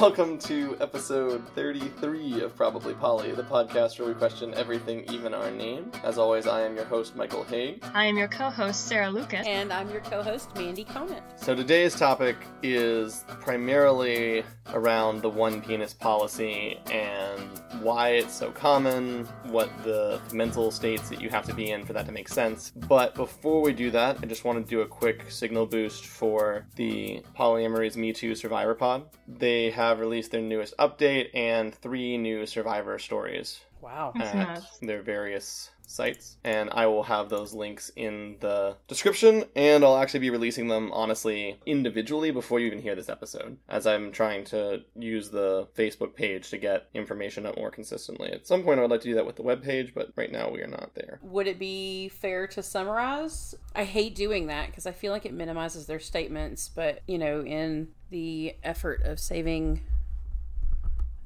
Welcome to episode 33 of Probably Poly, the podcast where we question everything, even our name. As always, I am your host, Michael Haig. I am your co-host, Sarah Lucas. And I'm your co host, Mandy Conant. So today's topic is primarily around the one penis policy and why it's so common, what the mental states that you have to be in for that to make sense. But before we do that, I just want to do a quick signal boost for the Polyamory's Me Too Survivor Pod. They have released their newest update and three new survivor stories Wow. That's at nice. their various sites. And I will have those links in the description, and I'll actually be releasing them honestly individually before you even hear this episode, as I'm trying to use the Facebook page to get information up more consistently. At some point, I would like to do that with the web page, but right now we are not there. Would it be fair to summarize? I hate doing that because I feel like it minimizes their statements, but you know, in the effort of saving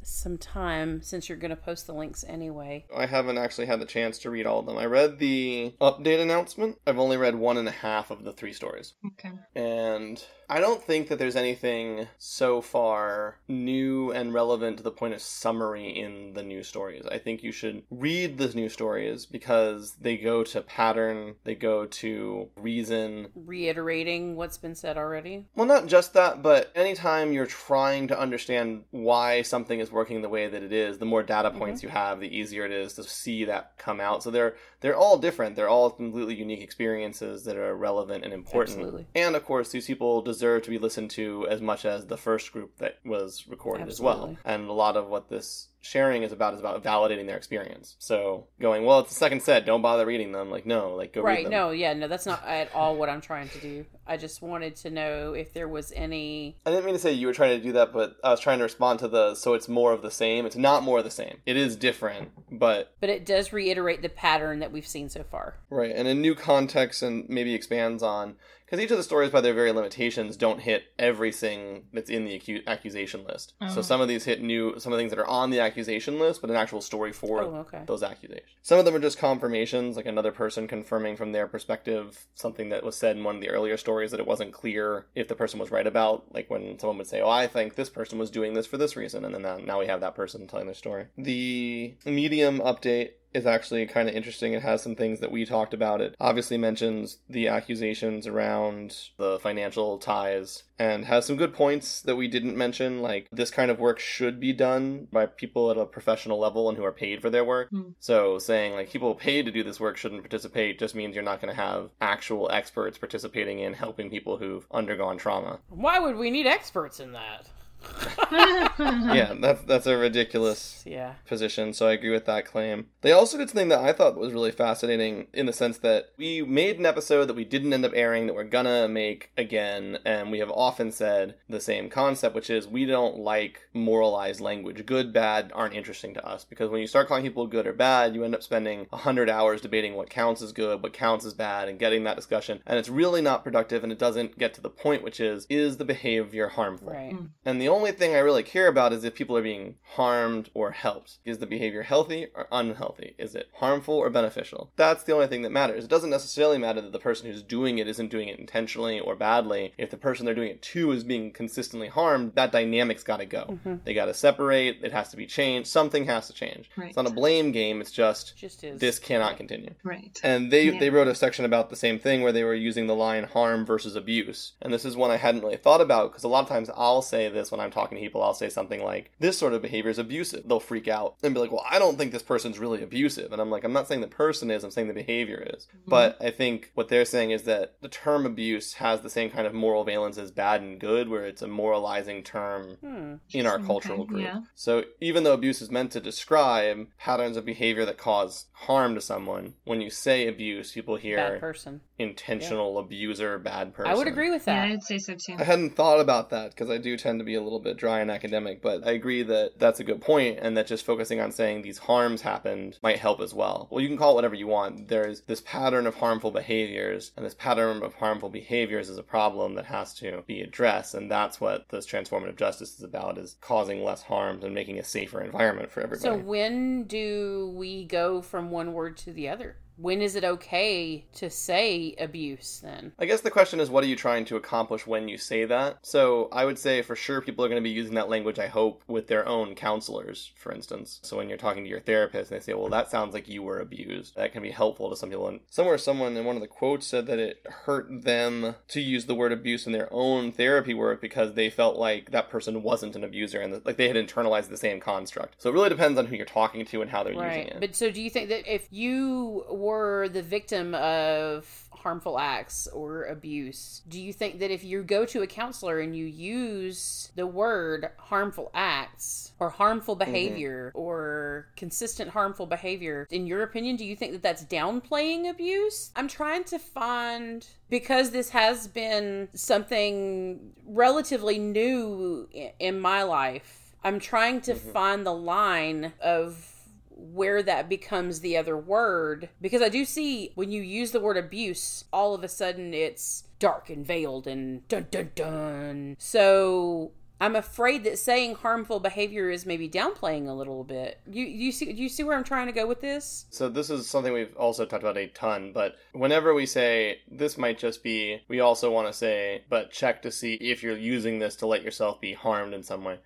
some time, since you're going to post the links anyway. I haven't actually had the chance to read all of them. I read the update announcement. I've only read one and a half of the three stories. Okay. And I don't think that there's anything so far new and relevant to the point of summary in the new stories. I think you should read the new stories because they go to pattern, they go to reason. Reiterating what's been said already. Well, not just that, but anytime you're trying to understand why something is working the way that it is, the more data mm-hmm. points you have, the easier it is to see that come out. So they're they're all different. They're all completely unique experiences that are relevant and important. Absolutely. And of course, these people deserve to be listened to as much as the first group that was recorded as well. And a lot of what this sharing is about is about validating their experience. So going, well, it's the second set, don't bother reading them. Like, no, like go read Right. them. No, yeah, no, that's not at all what I'm trying to do. I just wanted to know if there was any. I didn't mean to say you were trying to do that, but I was trying to respond to the so it's more of the same. It's not more of the same. It is different, but But it does reiterate the pattern that we've seen so far. right, and in new context and maybe expands on because each of the stories by their very limitations don't hit everything that's in the acu- accusation list. So Oh. some of these hit new some of the things that are on the accusation list, but an actual story for Oh, okay. those accusations. Some of them are just confirmations, like another person confirming from their perspective something that was said in one of the earlier stories that it wasn't clear if the person was right about. Like when someone would say, "Oh, I think this person was doing this for this reason," and then now- now we have that person telling their story. The medium update is actually kind of interesting. It has some things that we talked about. It obviously mentions the accusations around the financial ties and has some good points that we didn't mention. Like this kind of work should be done by people at a professional level and who are paid for their work. Hmm. So saying like people paid to do this work shouldn't participate just means you're not going to have actual experts participating in helping people who've undergone trauma. Why would we need experts in that? yeah, that's that's a ridiculous Yeah. position, so I agree with that claim. They also did something that I thought was really fascinating in the sense that we made an episode that we didn't end up airing that we're gonna make again, and we have often said the same concept, which is we don't like moralized language. Good, bad aren't interesting to us because when you start calling people good or bad, you end up spending a hundred hours debating what counts as good, what counts as bad, and getting that discussion, and it's really not productive and it doesn't get to the point, which is is the behavior harmful? Right. Mm. And the only thing I really care about is if people are being harmed or helped. Is the behavior healthy or unhealthy? Is it harmful or beneficial? That's the only thing that matters. It doesn't necessarily matter that the person who's doing it isn't doing it intentionally or badly. If the person they're doing it to is being consistently harmed, that dynamic's got to go. Mm-hmm. They got to separate. It has to be changed. Something has to change. Right. It's not a blame game. It's just Just is. this cannot continue. right. And they Yeah. they wrote a section about the same thing where they were using the line harm versus abuse. And this is one I hadn't really thought about because a lot of times I'll say this when I'm talking to people. I'll say something like, "This sort of behavior is abusive." They'll freak out and be like, "Well, I don't think this person's really abusive." And I'm like, "I'm not saying the person is. I'm saying the behavior is." But I think what they're saying is that the term abuse has the same kind of moral valence as bad and good, where it's a moralizing term Hmm. in our Okay, cultural group. yeah. So even though abuse is meant to describe patterns of behavior that cause harm to someone, when you say abuse, people hear Bad person. intentional abuser, bad person. I would agree with Yeah, that. I'd say so too. I hadn't thought about that because I do tend to be a little bit dry and academic, but I agree that that's a good point and that just focusing on saying these harms happened might help as well. Well, you can call it whatever you want. There's this pattern of harmful behaviors, and this pattern of harmful behaviors is a problem that has to be addressed, and that's what this transformative justice is about is causing less harms and making a safer environment for everybody. So when do we go from one word to the other? When is it okay to say abuse then? I guess the question is, what are you trying to accomplish when you say that? So I would say for sure people are going to be using that language, I hope, with their own counselors, for instance. So when you're talking to your therapist and they say, well, that sounds like you were abused, that can be helpful to some people. And somewhere, someone in one of the quotes said that it hurt them to use the word abuse in their own therapy work because they felt like that person wasn't an abuser and like they had internalized the same construct. So it really depends on who you're talking to and how they're using it. But so do you think that if you were the victim of harmful acts or abuse, do you think that if you go to a counselor and you use the word harmful acts or harmful behavior mm-hmm. or consistent harmful behavior, in your opinion, do you think that that's downplaying abuse? I'm trying to find because this has been something relatively new in my life. I'm trying to mm-hmm. find the line of where that becomes the other word because I do see when you use the word abuse, all of a sudden it's dark and veiled and dun dun dun. So I'm afraid that saying harmful behavior is maybe downplaying a little bit. You you see you see where I'm trying to go with this? So this is something we've also talked about a ton, but whenever we say this might just be, we also want to say, but check to see if you're using this to let yourself be harmed in some way.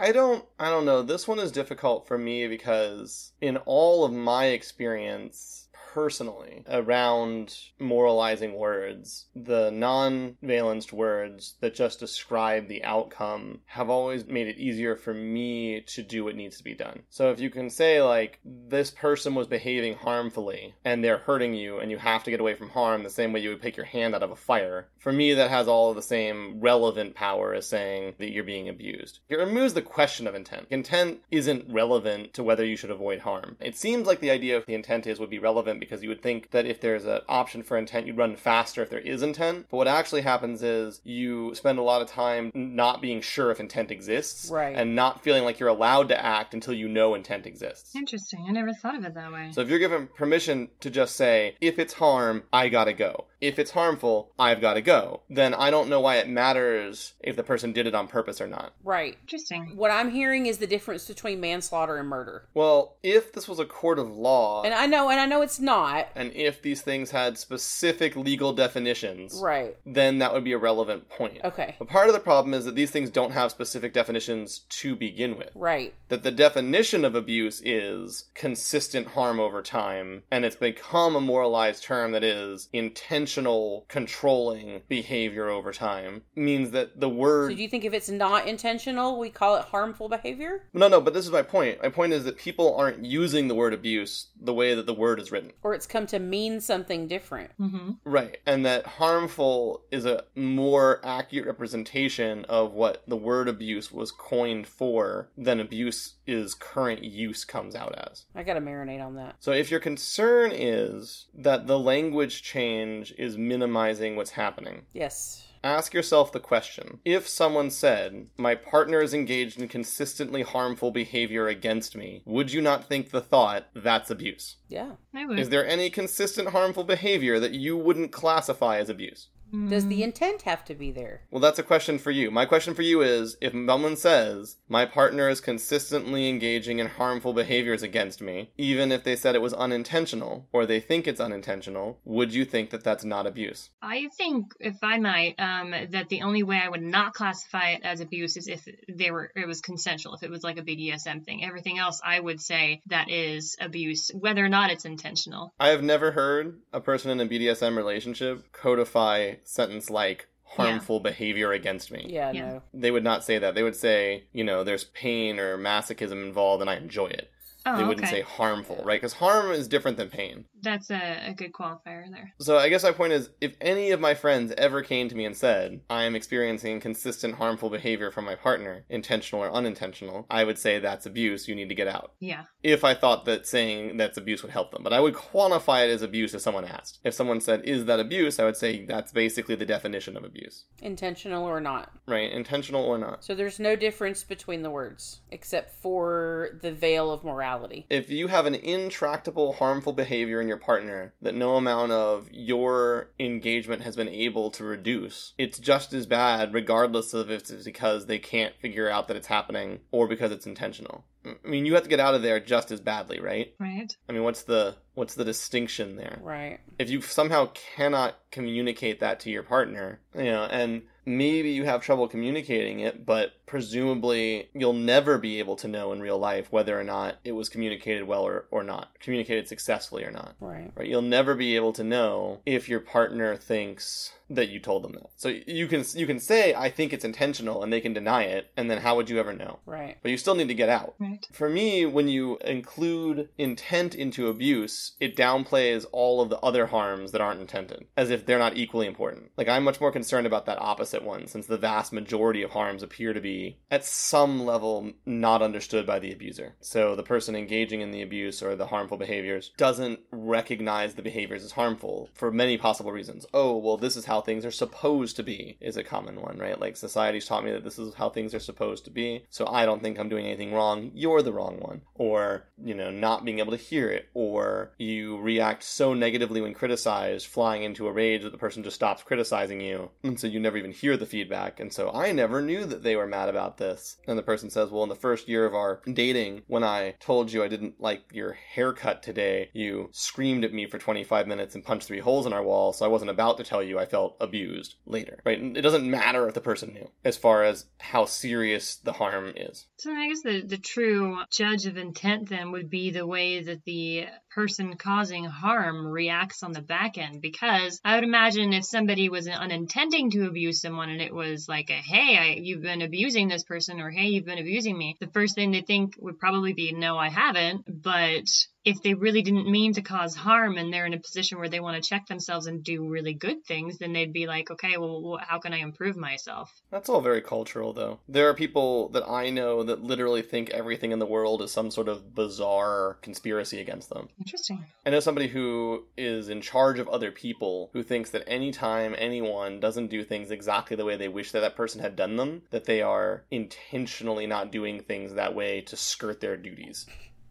I don't I don't know. This one is difficult for me because in all of my experience personally around moralizing words. The non valenced words that just describe the outcome have always made it easier for me to do what needs to be done. So if you can say, like, this person was behaving harmfully and they're hurting you and you have to get away from harm the same way you would pick your hand out of a fire, for me, that has all of the same relevant power as saying that you're being abused. It removes the question of intent. Intent isn't relevant to whether you should avoid harm. It seems like the idea of the intent is would be relevant because you would think that if there's an option for intent, you'd run faster if there is intent. But what actually happens is you spend a lot of time not being sure if intent exists. Right. And not feeling like you're allowed to act until you know intent exists. Interesting. I never thought of it that way. So if you're given permission to just say, if it's harm, I gotta go if it's harmful, I've got to go. Then I don't know why it matters if the person did it on purpose or not. Right. Interesting. What I'm hearing is the difference between manslaughter and murder. Well, if this was a court of law, and I know, and I know it's not, and if these things had specific legal definitions, right, then that would be a relevant point. Okay. But part of the problem is that these things don't have specific definitions to begin with. Right. That the definition of abuse is consistent harm over time, and it's become a moralized term that is intentional intentional controlling behavior over time means that the word So do you think if it's not intentional, we call it harmful behavior? No, no, but this is my point. My point is that people aren't using the word abuse the way that the word is written. Or it's come to mean something different. Mm-hmm. Right. And that harmful is a more accurate representation of what the word abuse was coined for than abuse is current use comes out as. I gotta marinate on that. So if your concern is that the language change is minimizing what's happening. Yes. Ask yourself the question if someone said, My partner is engaged in consistently harmful behavior against me, would you not think the thought, that's abuse? Yeah. I would. Is there any consistent harmful behavior that you wouldn't classify as abuse? Does the intent have to be there? Well, that's a question for you. My question for you is if someone says, My partner is consistently engaging in harmful behaviors against me, even if they said it was unintentional or they think it's unintentional, would you think that that's not abuse? I think, if I might, um, that the only way I would not classify it as abuse is if they were it was consensual, if it was like a BDSM thing. Everything else, I would say that is abuse, whether or not it's intentional. I have never heard a person in a BDSM relationship codify sentence like harmful yeah. behavior against me. Yeah, yeah, no. They would not say that. They would say, you know, there's pain or masochism involved and I enjoy it. Oh, they wouldn't okay. say harmful, right? Because harm is different than pain. That's a, a good qualifier there. So I guess my point is if any of my friends ever came to me and said, I am experiencing consistent harmful behavior from my partner, intentional or unintentional, I would say that's abuse. You need to get out. Yeah. If I thought that saying that's abuse would help them. But I would quantify it as abuse if someone asked. If someone said, Is that abuse? I would say that's basically the definition of abuse. Intentional or not. Right. Intentional or not. So there's no difference between the words except for the veil of morality morality. If you have an intractable, harmful behavior in your partner that no amount of your engagement has been able to reduce, it's just as bad, regardless of if it's because they can't figure out that it's happening or because it's intentional. I mean, you have to get out of there just as badly, right? Right. I mean, what's the what's the distinction there? Right. If you somehow cannot communicate that to your partner, you know, and maybe you have trouble communicating it, but presumably you'll never be able to know in real life whether or not it was communicated well or, or not, communicated successfully or not. Right. Right? You'll never be able to know if your partner thinks that you told them that. So you can you can say I think it's intentional and they can deny it and then how would you ever know? Right. But you still need to get out. Right. For me, when you include intent into abuse, it downplays all of the other harms that aren't intended, as if they're not equally important. Like, I'm much more concerned about that opposite one, since the vast majority of harms appear to be, at some level, not understood by the abuser. So, the person engaging in the abuse or the harmful behaviors doesn't recognize the behaviors as harmful for many possible reasons. Oh, well, this is how things are supposed to be, is a common one, right? Like, society's taught me that this is how things are supposed to be, so I don't think I'm doing anything wrong. You're the wrong one. Or, you know, not being able to hear it, or you react so negatively when criticized, flying into a rage that the person just stops criticizing you, and so you never even hear the feedback. And so I never knew that they were mad about this. And the person says, Well, in the first year of our dating, when I told you I didn't like your haircut today, you screamed at me for 25 minutes and punched three holes in our wall, so I wasn't about to tell you I felt abused later. Right? It doesn't matter if the person knew, as far as how serious the harm is. So I guess the, the true judge of intent then would be the way that the person causing harm reacts on the back end because I would imagine if somebody was unintending to abuse someone and it was like a hey I, you've been abusing this person or hey you've been abusing me the first thing they think would probably be no I haven't but if they really didn't mean to cause harm and they're in a position where they want to check themselves and do really good things, then they'd be like, okay, well, how can I improve myself? That's all very cultural, though. There are people that I know that literally think everything in the world is some sort of bizarre conspiracy against them. Interesting. I know somebody who is in charge of other people who thinks that anytime anyone doesn't do things exactly the way they wish that that person had done them, that they are intentionally not doing things that way to skirt their duties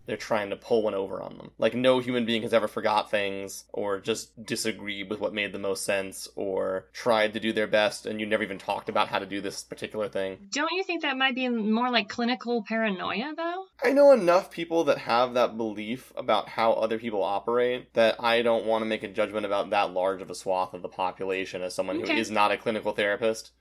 they're trying to pull one over on them. Like no human being has ever forgot things or just disagreed with what made the most sense or tried to do their best and you never even talked about how to do this particular thing. Don't you think that might be more like clinical paranoia though? I know enough people that have that belief about how other people operate that I don't want to make a judgment about that large of a swath of the population as someone Okay. who is not a clinical therapist.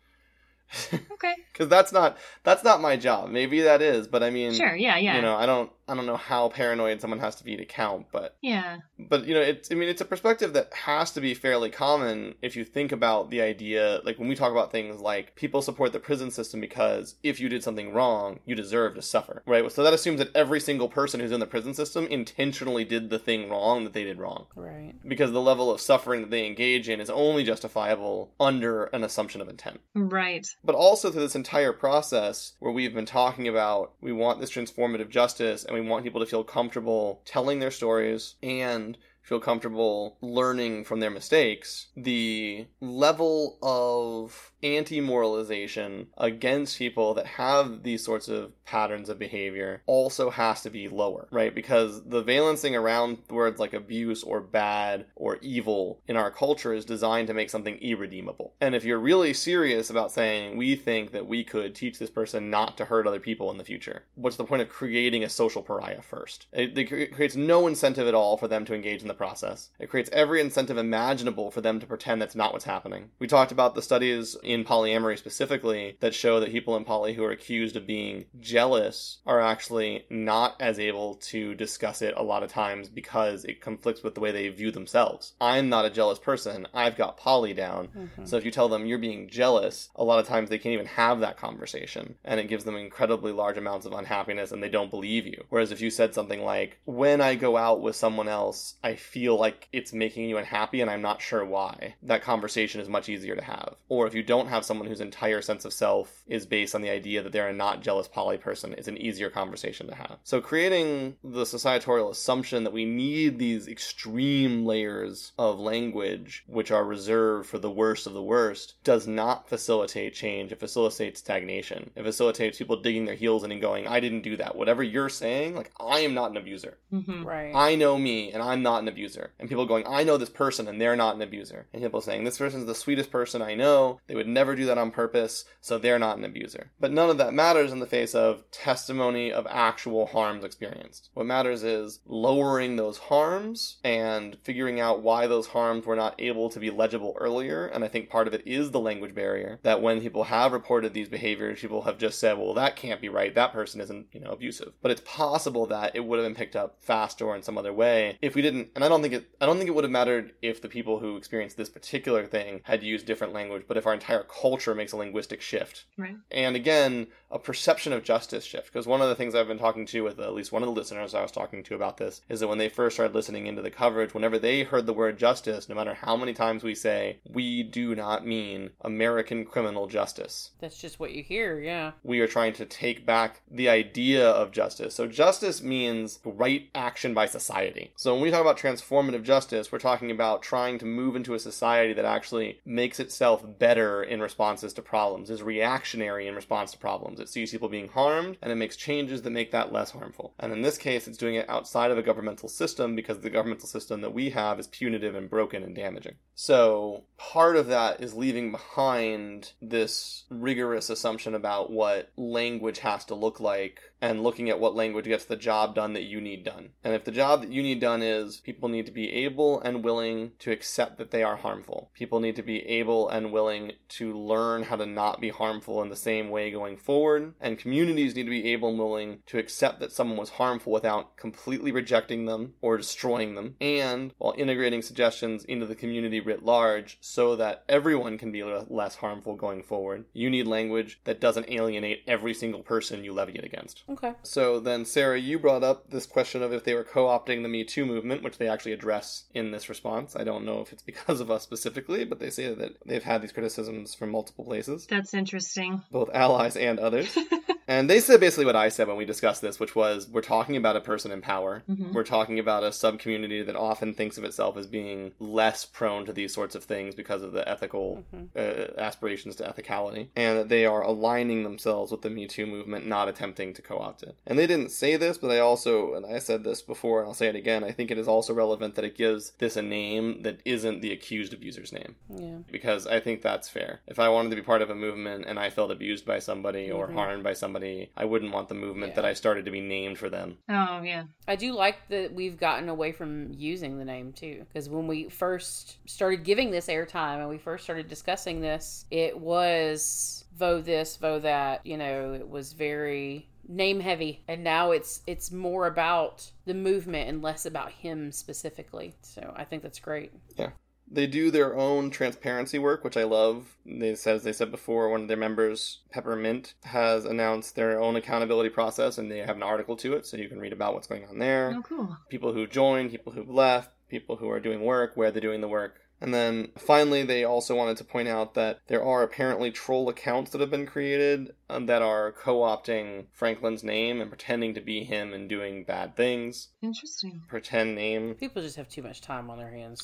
Okay. Cuz that's not that's not my job. Maybe that is, but I mean Sure, yeah, yeah. you know, I don't I don't know how paranoid someone has to be to count, but yeah. but you know it's i mean it's a perspective that has to be fairly common if you think about the idea like when we talk about things like people support the prison system because if you did something wrong you deserve to suffer right so that assumes that every single person who's in the prison system intentionally did the thing wrong that they did wrong Right. because the level of suffering that they engage in is only justifiable under an assumption of intent Right. but also through this entire process where we've been talking about we want this transformative justice and we want people to feel comfortable telling their stories and feel comfortable learning from their mistakes, the level of anti moralization against people that have these sorts of patterns of behavior also has to be lower, right? Because the valencing around words like abuse or bad or evil in our culture is designed to make something irredeemable. And if you're really serious about saying, we think that we could teach this person not to hurt other people in the future, what's the point of creating a social pariah first? It, it creates no incentive at all for them to engage in the process. It creates every incentive imaginable for them to pretend that's not what's happening. We talked about the studies in polyamory specifically that show that people in poly who are accused of being jealous are actually not as able to discuss it a lot of times because it conflicts with the way they view themselves. I'm not a jealous person. I've got poly down. Mhm. So if you tell them you're being jealous, a lot of times they can't even have that conversation. And it gives them incredibly large amounts of unhappiness and they don't believe you. Whereas if you said something like, when I go out with someone else, I feel like it's making you unhappy and I'm not sure why, that conversation is much easier to have. Or if you don't have someone whose entire sense of self is based on the idea that they're a not jealous poly person, it's an easier conversation to have. So creating the societorial assumption that we need these extreme layers of language which are reserved for the worst of the worst does not facilitate change. It facilitates stagnation. It facilitates people digging their heels in and going, I didn't do that. Whatever you're saying, like I am not an abuser. hmm Right. I know me and I'm not an abuser. And people going, I know this person and they're not an abuser. And people saying, this person's the sweetest person I know. They would never do that on purpose, so they're not an abuser. But none of that matters in the face of testimony of actual harms experienced. What matters is lowering those harms and figuring out why those harms were not able to be legible earlier. And I think part of it is the language barrier that when people have reported these behaviors, people have just said, well, that can't be right. That person isn't, you know, abusive. But it's possible that it would have been picked up faster or in some other way if we didn't. And I don't think it. I don't think it would have mattered if the people who experienced this particular thing had used different language. But if our entire culture makes a linguistic shift, Right. and again, a perception of justice shift. Because one of the things I've been talking to with at least one of the listeners I was talking to about this is that when they first started listening into the coverage, whenever they heard the word justice, no matter how many times we say, we do not mean American criminal justice. That's just what you hear, yeah. We are trying to take back the idea of justice. So, justice means right action by society. So, when we talk about transformative justice, we're talking about trying to move into a society that actually makes itself better in responses to problems, is reactionary in response to problems. It sees people being harmed and it makes changes that make that less harmful. And in this case, it's doing it outside of a governmental system because the governmental system that we have is punitive and broken and damaging. So, part of that is leaving behind this rigorous assumption about what language has to look like and looking at what language gets the job done that you need done. And if the job that you need done is people need to be able and willing to accept that they are harmful, people need to be able and willing to learn how to not be harmful in the same way going forward, and communities need to be able and willing to accept that someone was harmful without completely rejecting them or destroying them, and while integrating suggestions into the community writ large so that everyone can be less harmful going forward. You need language that doesn't alienate every single person you levy it against. Okay. So then, Sarah, you brought up this question of if they were co opting the Me Too movement, which they actually address in this response. I don't know if it's because of us specifically, but they say that they've had these criticisms from multiple places, That's interesting. both allies and others. and they said basically what I said when we discussed this, which was we're talking about a person in power. Mhm. We're talking about a sub community that often thinks of itself as being less prone to these sorts of things because of the ethical uh, aspirations to ethicality, and that they are aligning themselves with the Me Too movement, not attempting to co opt it. And they didn't say this, but I also, and I said this before, and I'll say it again, I think it is also relevant that it gives this a name that isn't the accused abuser's name Yeah. because I think that's fair. If I wanted to be part of a movement and I felt abused by somebody or Mhm. harmed by somebody, I wouldn't want the movement Yeah. that I started to be named for them. Oh yeah. I do like that we've gotten away from using the name too. Because when we first started giving this airtime and we first started discussing this, it was vote this, vote that. You know, it was very name heavy and now it's it's more about the movement and less about him specifically so i think that's great yeah They do their own transparency work, which I love. They said, as they said before, one of their members, Pepper Mint, has announced their own accountability process, and they have an article to it, so you can read about what's going on there. Oh cool. people who joined, people who've left, people who are doing work, where they're doing the work. And then finally, they also wanted to point out that there are apparently troll accounts that have been created um, that are co opting Franklin's name and pretending to be him and doing bad things. Interesting. Pretend name. people just have too much time on their hands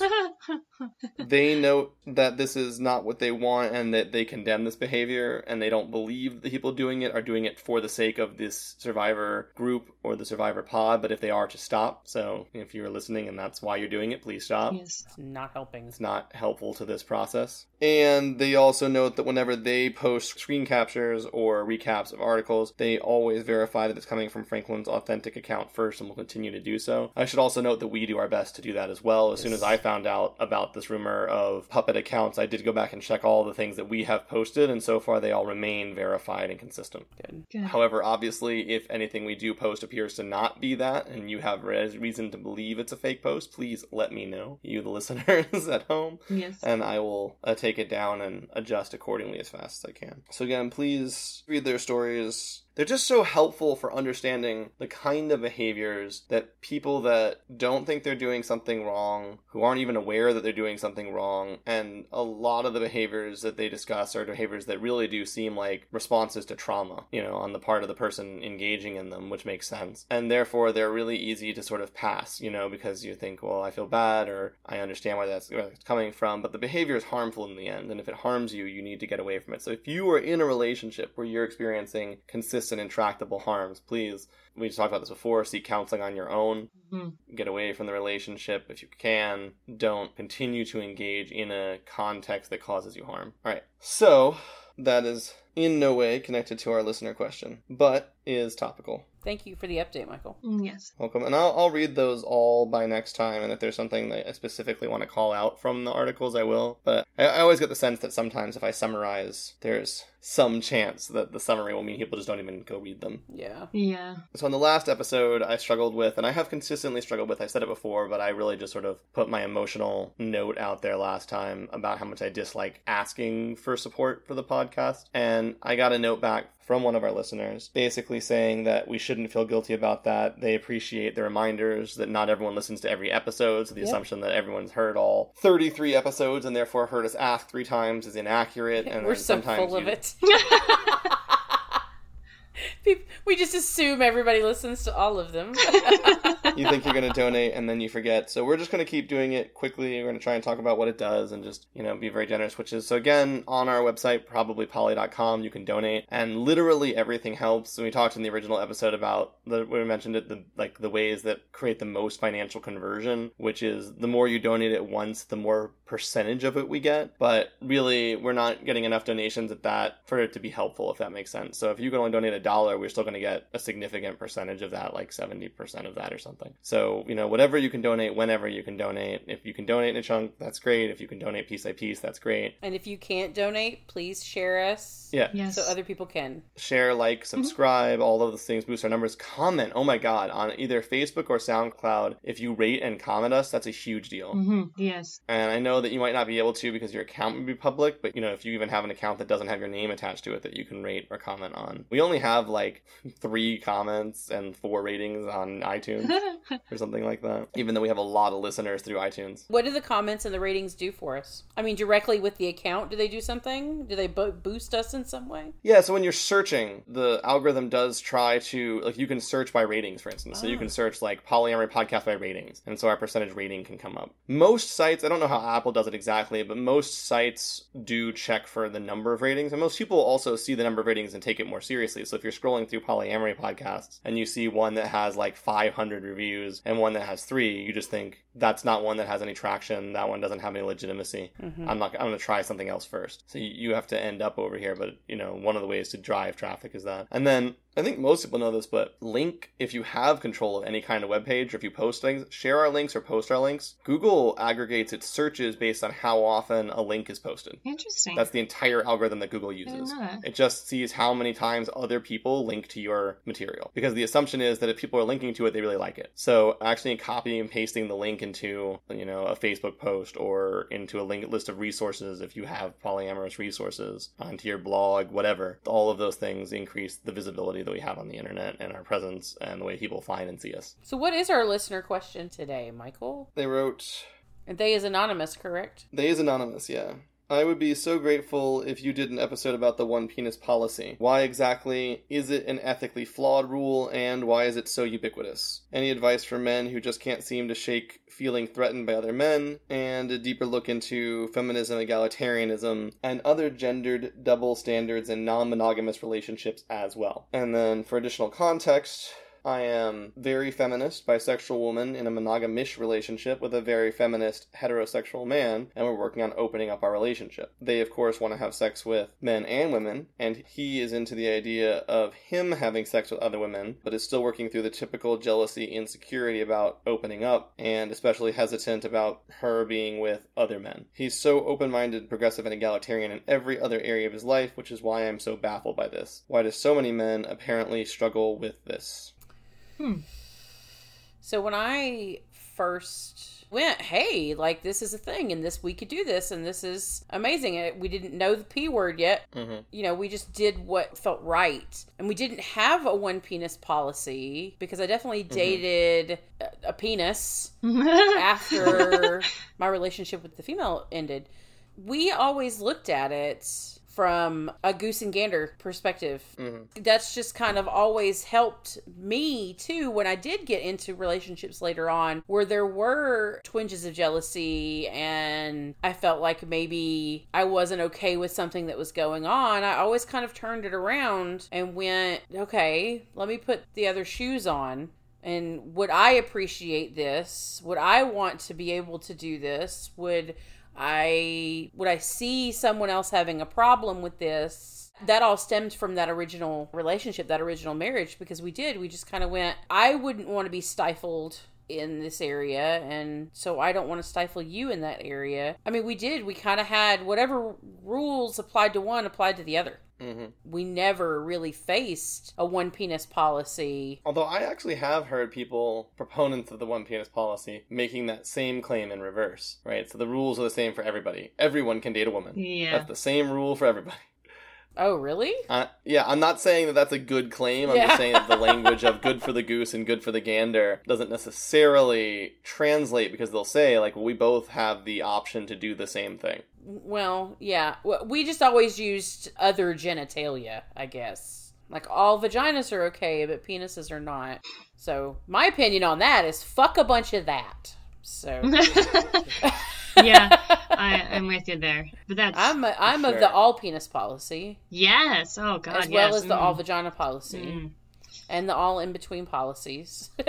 They note that this is not what they want and that they condemn this behavior and they don't believe the people doing it are doing it for the sake of this survivor group or the survivor pod, but if they are to stop. So if you're listening and that's why you're doing it, please stop. yes. it's not helping It's not helpful to this process. And they also note that whenever they post screen captures or recaps of articles, they always verify that it's coming from Franklin's authentic account first and will continue to do so. I should also note that we do our best to do that as well. As soon as I found out about this rumor of puppet accounts, I did go back and check all the things that we have posted, and so far they all remain verified and consistent. good Good. However, obviously, if anything we do post appears to not be that, and you have reason to believe it's a fake post, please let me know, you the listeners at home, Yes. and I will uh, take it down and adjust accordingly as fast as I can. So, again, please read their stories. They're just so helpful for understanding the kind of behaviors that people that don't think they're doing something wrong, who aren't even aware that they're doing something wrong, and a lot of the behaviors that they discuss are behaviors that really do seem like responses to trauma, you know, on the part of the person engaging in them, which makes sense. And therefore, they're really easy to sort of pass, you know, because you think, well, I feel bad or I understand where that's, where that's coming from, but the behavior is harmful in the end. And if it harms you, you need to get away from it. So if you are in a relationship where you're experiencing consistent persistent, intractable harms, please. We talked about this before. Seek counseling on your own. Mm-hmm. Get away from the relationship if you can. Don't continue to engage in a context that causes you harm. All right. So that is in no way connected to our listener question, but is topical. Thank you for the update, Michael. Mm, Yes. Welcome. And I'll, I'll read those all by next time. And if there's something that I specifically want to call out from the articles, I will. But I, I always get the sense that sometimes if I summarize, there's some chance that the summary will mean people just don't even go read them. Yeah. Yeah. So in the last episode, I struggled with, and I have consistently struggled with, I said it before, but I really just sort of put my emotional note out there last time about how much I dislike asking for support for the podcast. And I got a note back from one of our listeners basically saying that we shouldn't feel guilty about that. They appreciate the reminders that not everyone listens to every episode, so the Yep. assumption that everyone's heard all 33 episodes and therefore heard us ask three times is inaccurate. And We're so sometimes full of you- it. Peop- we just assume everybody listens to all of them. you think you're going to donate and then you forget. So we're just going to keep doing it quickly. We're going to try and talk about what it does and just, you know, be very generous, which is so again, on our website, probablypoly.com, you can donate and literally everything helps. And we talked in the original episode about the, we mentioned it, the, like the ways that create the most financial conversion, which is the more you donate at once, the more percentage of it we get. But really, we're not getting enough donations at that for it to be helpful, if that makes sense. So if you can only donate a dollar, we're still going to get a significant percentage of that, like 70% of that or something. So, you know, whatever you can donate, whenever you can donate. If you can donate in a chunk, that's great. If you can donate piece by piece, that's great. and if you can't donate, please share us. Yeah. Yes. So other people can. Share, like, subscribe, all of those things boost our numbers. Comment. Oh my God. On either Facebook or SoundCloud, if you rate and comment us, that's a huge deal. hmm Yes. And I know that you might not be able to because your account would be public, but you know, if you even have an account that doesn't have your name attached to it that you can rate or comment on. We only have like three comments and four ratings on iTunes or something like that, even though we have a lot of listeners through iTunes. What do the comments and the ratings do for us? I mean, directly with the account, do they do something? Do they bo- boost us in some way? Yeah, so when you're searching, the algorithm does try to like you can search by ratings, for instance. So you Ah. can search like polyamory podcast by ratings, and so our percentage rating can come up. Most sites, I don't know how Apple does it exactly, but most sites do check for the number of ratings, and most people also see the number of ratings and take it more seriously. So if you're scrolling through polyamory podcasts and you see one that has like 500 reviews and one that has three, you just think that's not one that has any traction. That one doesn't have any legitimacy. Mhm. I'm not. I'm going to try something else first. So you have to end up over here. But you know, one of the ways to drive traffic is that. And then I think most people know this, but link if you have control of any kind of web page or if you post things, share our links or post our links. Google aggregates its searches based on how often a link is posted. Interesting. That's the entire algorithm that Google uses. that. It just sees how many times other people link to your material. Because the assumption is that if people are linking to it, they really like it. So actually copying and pasting the link into, you know, a Facebook post or into a link list of resources if you have polyamorous resources onto your blog, whatever. All of those things increase the visibility that we have on the internet and our presence and the way people find and see us. So, what is our listener question today, Michael? They wrote And they is anonymous, correct? They is anonymous, yeah. I would be so grateful if you did an episode about the one penis policy. Why exactly is it an ethically flawed rule and why is it so ubiquitous? Any advice for men who just can't seem to shake feeling threatened by other men and a deeper look into feminism, egalitarianism, and other gendered double standards in non-monogamous relationships as well. And then for additional context, I am very feminist, bisexual woman in a monogamish relationship with a very feminist heterosexual man, and we're working on opening up our relationship. They, of course, want to have sex with men and women, and he is into the idea of him having sex with other women, but is still working through the typical jealousy, insecurity about opening up, and especially hesitant about her being with other men. He's so open minded, progressive, and egalitarian in every other area of his life, which is why I'm so baffled by this. Why do so many men apparently struggle with this? So, when I first went, hey, like this is a thing, and this we could do this, and this is amazing, we didn't know the P word yet. Mm-hmm. You know, we just did what felt right. And we didn't have a one penis policy because I definitely dated a, a penis after my relationship with the female ended. We always looked at it from a goose and gander perspective. Mhm. That's just kind of always helped me too when I did get into relationships later on where there were twinges of jealousy and I felt like maybe I wasn't okay with something that was going on. I always kind of turned it around and went, okay, let me put the other shoes on. And would I appreciate this? Would I want to be able to do this? Would I would I see someone else having a problem with this? That all stemmed from that original relationship, that original marriage because we did. We just kind of went, I wouldn't want to be stifled in this area and so I don't want to stifle you in that area. I mean, we did. We kind of had whatever rules applied to one applied to the other. hmm We never really faced a one penis policy. Although I actually have heard people, proponents of the one penis policy, making that same claim in reverse, right? So the rules are the same for everybody. Everyone can date a woman. Yeah. That's the same rule for everybody. Oh, really? Uh, yeah, I'm not saying that that's a good claim. I'm Yeah. just saying that the language of good for the goose and good for the gander doesn't necessarily translate because they'll say, like, well, we both have the option to do the same thing. Well, yeah. We just always used other genitalia, I guess. Like all vaginas are okay, but penises are not. So my opinion on that is fuck a bunch of that. So yeah, I, I'm with you there. But that's I'm a, I'm of the all penis policy, yes. Oh God, as well yes. as the Mm. all vagina policy, Mm. and the all in between policies.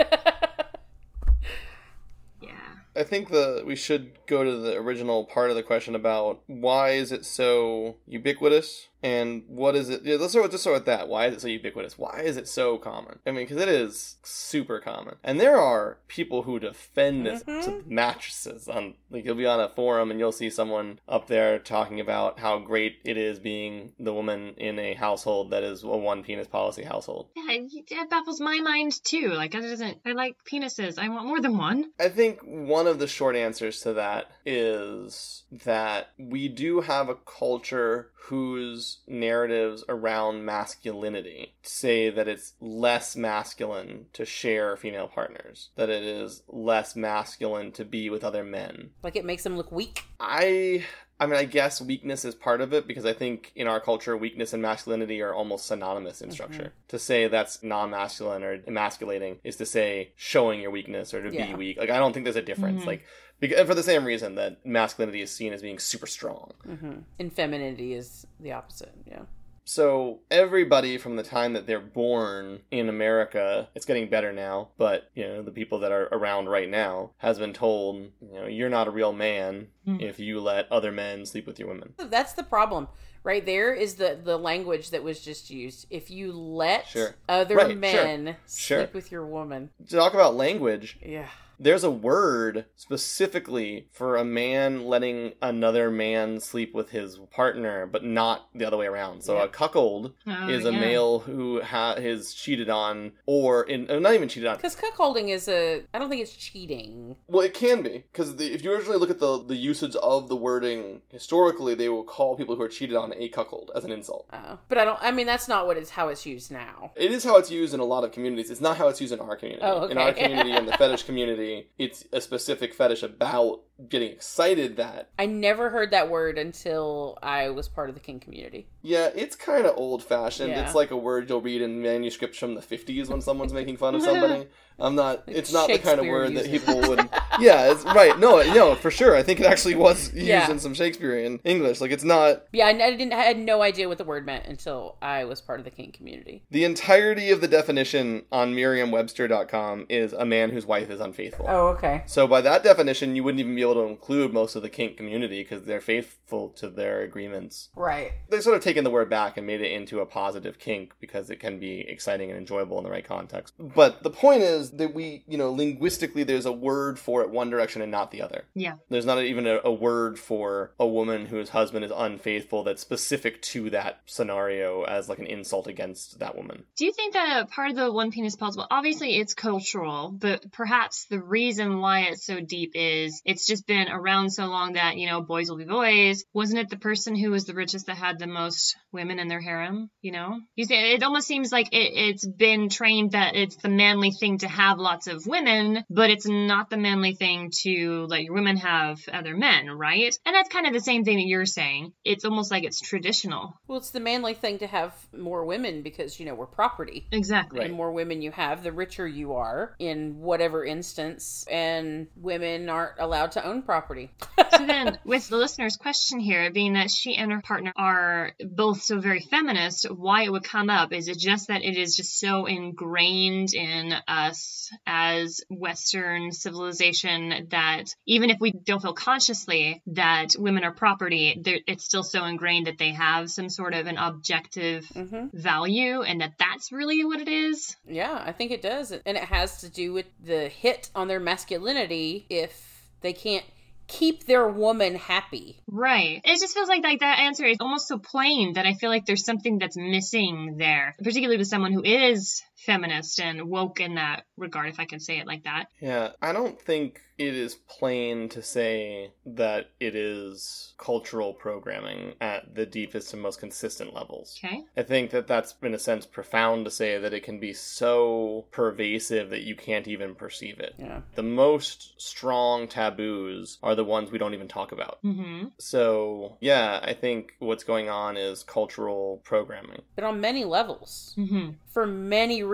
Yeah. I think the we should go to the original part of the question about why is it so ubiquitous and what is it? Yeah, let's start with just start with that. Why is it so ubiquitous? Why is it so common? I mean, because it is super common, and there are people who defend this Mhm. to mattresses. On like you'll be on a forum and you'll see someone up there talking about how great it is being the woman in a household that is a one penis policy household. Yeah, it, it baffles my mind too. Like, that doesn't. I like penises. I want more than one. I think one of the short answers to that is that we do have a culture whose narratives around masculinity say that it's less masculine to share female partners, that it is less masculine to be with other men. like it makes them look weak. I I mean I guess weakness is part of it because I think in our culture weakness and masculinity are almost synonymous in structure. To say that's non-masculine or emasculating is to say showing your weakness or to be weak. Like I don't think there's a difference. Mhm. Like because, for the same reason that masculinity is seen as being super strong. hmm And femininity is the opposite. Yeah. So everybody from the time that they're born in America, it's getting better now, but you know, the people that are around right now has been told, you know, you're not a real man Hmm. if you let other men sleep with your women. That's the problem. Right there is the the language that was just used. If you let Sure. other Right, men Sure. sleep with your woman, To talk about language, yeah, there's a word specifically for a man letting another man sleep with his partner, but not the other way around. So Yeah. a cuckold Oh, is a yeah. male who ha- is cheated on, or in uh, not even cheated on. because cuckolding is a. I don't think it's cheating. Well, it can be because if you originally look at the the usage of the wording historically, they will call people who are cheated on a cuckold as an insult. Uh, but I don't. I mean, that's not what it's how it's used now. It is how it's used in a lot of communities. It's not how it's used in our community. Oh, okay. In our community and the fetish community, it's a specific fetish about getting excited that I never heard that word until I was part of the kink community. Yeah, it's kind of old fashioned. Yeah. It's like a word you'll read in manuscripts from the 50s when someone's making fun of somebody. I'm not, Like it's not the kind of word that people would. Yeah, it's right. No, no, for sure. I think it actually was used Yeah. in some Shakespearean English. Like, it's not. Yeah, I, didn't. I had no idea what the word meant until I was part of the kink community. The entirety of the definition on Merriam-Webster.com is a man whose wife is unfaithful. Oh, okay. So by that definition, you wouldn't even be able to include most of the kink community because they're faithful to their agreements. Right. They've sort of taken the word back and made it into a positive kink because it can be exciting and enjoyable in the right context. But the point is that we, you know, linguistically, there's a word for it one direction and not the other. Yeah. There's not even a, a word for a woman whose husband is unfaithful that's specific to that scenario as like an insult against that woman. Do you think that part of the one penis well, obviously it's cultural, but perhaps the reason why it's so deep is it's just been around so long that, you know, boys will be boys. Wasn't it the person who was the richest that had the most women in their harem? You know? You see, it almost seems like it, it's been trained that it's the manly thing to have lots of women, but it's not the manly thing to let your women have other men, right? And that's kind of the same thing that you're saying. It's almost like it's traditional. Well, it's the manly thing to have more women because, you know, we're property. Exactly. Right. The more women you have, the richer you are in whatever instance, and women aren't allowed to own property. so then, with the listener's question here, being that she and her partner are both so very feminist, why it would come up? Is it just that it is just so ingrained in us as Western civilization that even if we don't feel consciously that women are property, it's still so ingrained that they have some sort of an objective hmm value and that that's really what it is? Yeah, I think it does. And it has to do with the hit on their masculinity if they can't keep their woman happy. Right. It just feels like like that answer is almost so plain that I feel like there's something that's missing there, particularly with someone who is feminist and woke in that regard, if I can say it like that. Yeah, I don't think it is plain to say that it is cultural programming at the deepest and most consistent levels. Okay. I think that that's, in a sense, profound to say that it can be so pervasive that you can't even perceive it. Yeah. The most strong taboos are the ones we don't even talk about. Mm-hmm. So, yeah, I think what's going on is cultural programming. But on many levels, Mm-hmm. for many reasons.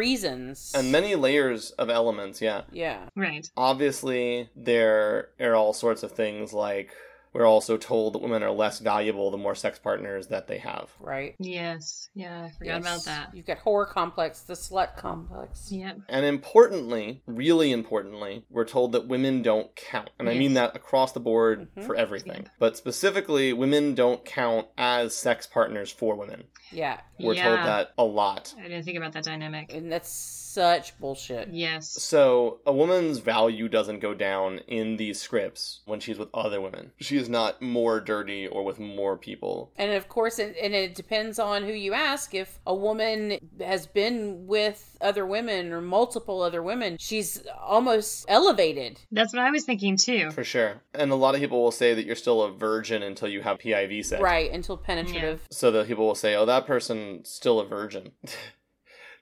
And many layers of elements, yeah. Yeah. Right. Obviously, there are all sorts of things like we're also told that women are less valuable the more sex partners that they have. Right. Yes. Yeah, I forgot Yes. about that. You've got whore complex, the slut complex. Yep. And importantly, really importantly, we're told that women don't count. And I mean that across the board Mhm. for everything. But specifically, women don't count as sex partners for women. Yeah. We're Yeah. told that a lot. I didn't think about that dynamic. And that's such bullshit. Yes. So, a woman's value doesn't go down in these scripts when she's with other women. She is not more dirty or with more people. And of course, it, and it depends on who you ask. If a woman has been with other women or multiple other women, she's almost elevated. That's what I was thinking too. For sure. And a lot of people will say that you're still a virgin until you have PIV sex. Right, until penetrative. So that people will say, oh, that person's still a virgin.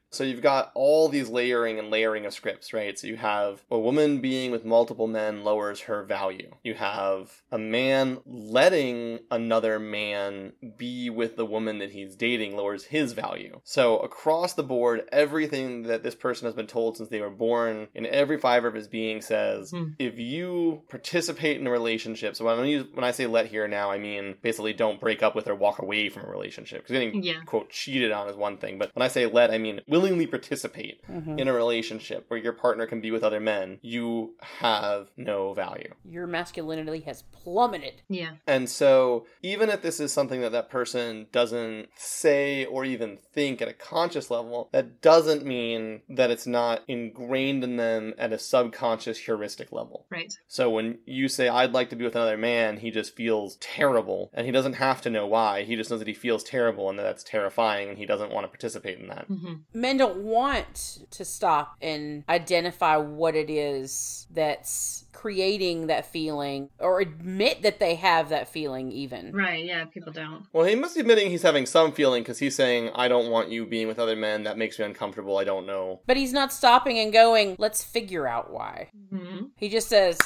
so you've got all these layering and layering of scripts, right? So you have a woman being with multiple men lowers her value. You have a man letting another man be with the woman that he's dating lowers his value. So across the board, everything that this person has been told since they were born in every fiber of his being says, Hmm. if you participate in a relationship, so when I, use, when I say let here now, I mean basically don't break up with or walk away from a relationship. Because getting, Yeah. quote, cheated on is one thing. But when I say let, I mean willingly participate Mhm. in a relationship where your partner can be with other men. You have no value. Your masculinity has plummeted. Yeah. And so, even if this is something that that person doesn't say or even think at a conscious level, that doesn't mean that it's not ingrained in them at a subconscious heuristic level. Right. So, when you say, I'd like to be with another man, he just feels terrible. And he doesn't have to know why. He just knows that he feels terrible and that that's terrifying and he doesn't want to participate in that. hmm Men don't want to stop and identify what it is that's creating that feeling or admit that they have that feeling, even. Right. Yeah. People don't. Well, he must be admitting he's having some feeling because he's saying, I don't want you being with other men. That makes me uncomfortable. I don't know. But he's not stopping and going, let's figure out why. hmm He just says,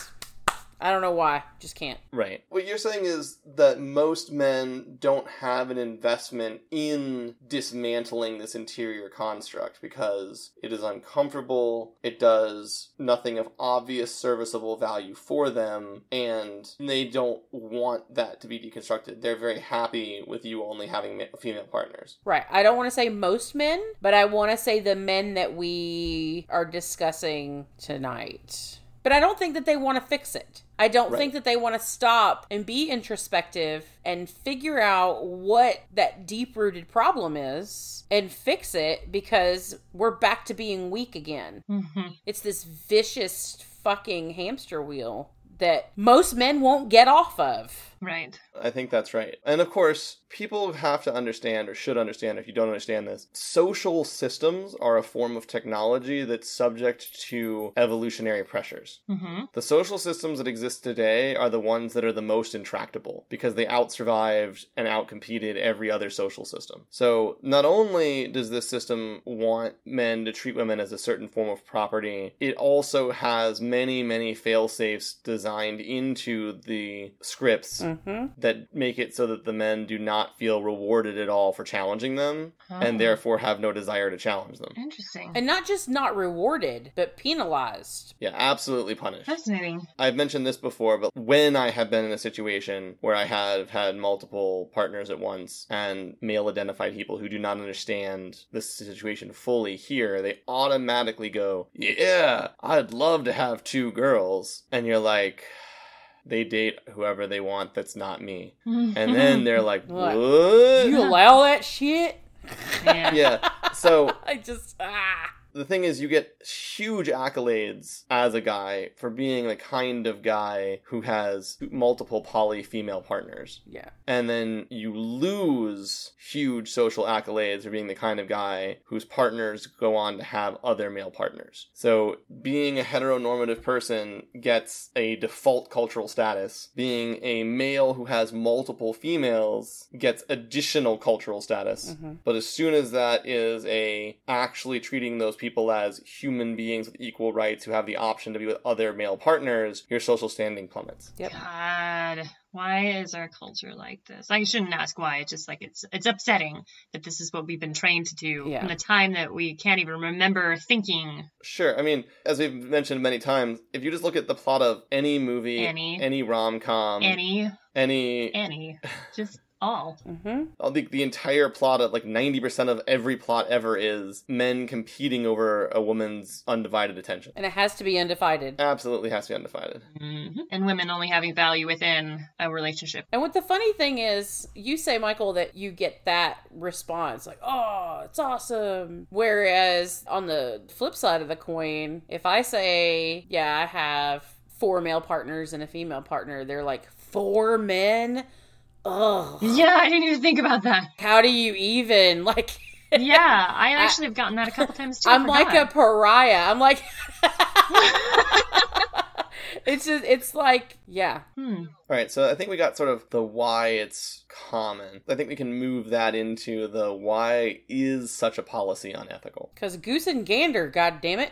I don't know why, just can't. Right. What you're saying is that most men don't have an investment in dismantling this interior construct because it is uncomfortable, it does nothing of obvious serviceable value for them, and they don't want that to be deconstructed. They're very happy with you only having ma- female partners. Right. I don't want to say most men, but I want to say the men that we are discussing tonight. But I don't think that they want to fix it. I don't Right. think that they want to stop and be introspective and figure out what that deep rooted problem is and fix it because we're back to being weak again. hmm It's this vicious fucking hamster wheel that most men won't get off of. Right. I think that's right. And of course, people have to understand or should understand if you don't understand this. Social systems are a form of technology that's subject to evolutionary pressures. Mm-hmm. The social systems that exist today are the ones that are the most intractable because they outsurvived and outcompeted every other social system. So, not only does this system want men to treat women as a certain form of property, it also has many, many fail safes designed into the scripts Mm-hmm. that make it so that the men do not feel rewarded at all for challenging them Oh. and therefore have no desire to challenge them. Interesting. And not just not rewarded, but penalized. Yeah, absolutely punished. Fascinating. I've mentioned this before, but when I have been in a situation where I have had multiple partners at once and male identified people who do not understand the situation fully here, they automatically go, Yeah, I'd love to have two girls. And you're like, they date whoever they want that's not me. And then they're like, What? What? You allow that shit? yeah. yeah. So I just ah. The thing is you get huge accolades as a guy for being the kind of guy who has multiple poly female partners Yeah. and then you lose huge social accolades for being the kind of guy whose partners go on to have other male partners so being a heteronormative person gets a default cultural status being a male who has multiple females gets additional cultural status Mhm. but as soon as that is a actually treating those people as human beings with equal rights who have the option to be with other male partners, your social standing plummets. Yep. God, why is our culture like this? I shouldn't ask why. It's just like it's it's upsetting that this is what we've been trained to do Yeah. in a time that we can't even remember thinking. Sure, I mean, as we've mentioned many times, if you just look at the plot of any movie, Any. rom com, Any, any, any, just all. Mm-hmm. I think the entire plot of like 90% of every plot ever is men competing over a woman's undivided attention. And it has to be undivided. Absolutely has to be undivided. Mhm. And women only having value within a relationship. And what the funny thing is, you say, Michael, that you get that response, like, oh, it's awesome. Whereas on the flip side of the coin, if I say, yeah, I have four male partners and a female partner, they're like, four men? Ugh. Yeah, I didn't even think about that. How do you even, like, Yeah, I actually have gotten that a couple times too. I I'm like a pariah. I'm like, it's just, it's like, yeah. Hmm. All right, so I think we got sort of the why it's common. I think we can move that into the why is such a policy unethical. Because goose and gander, god damn it.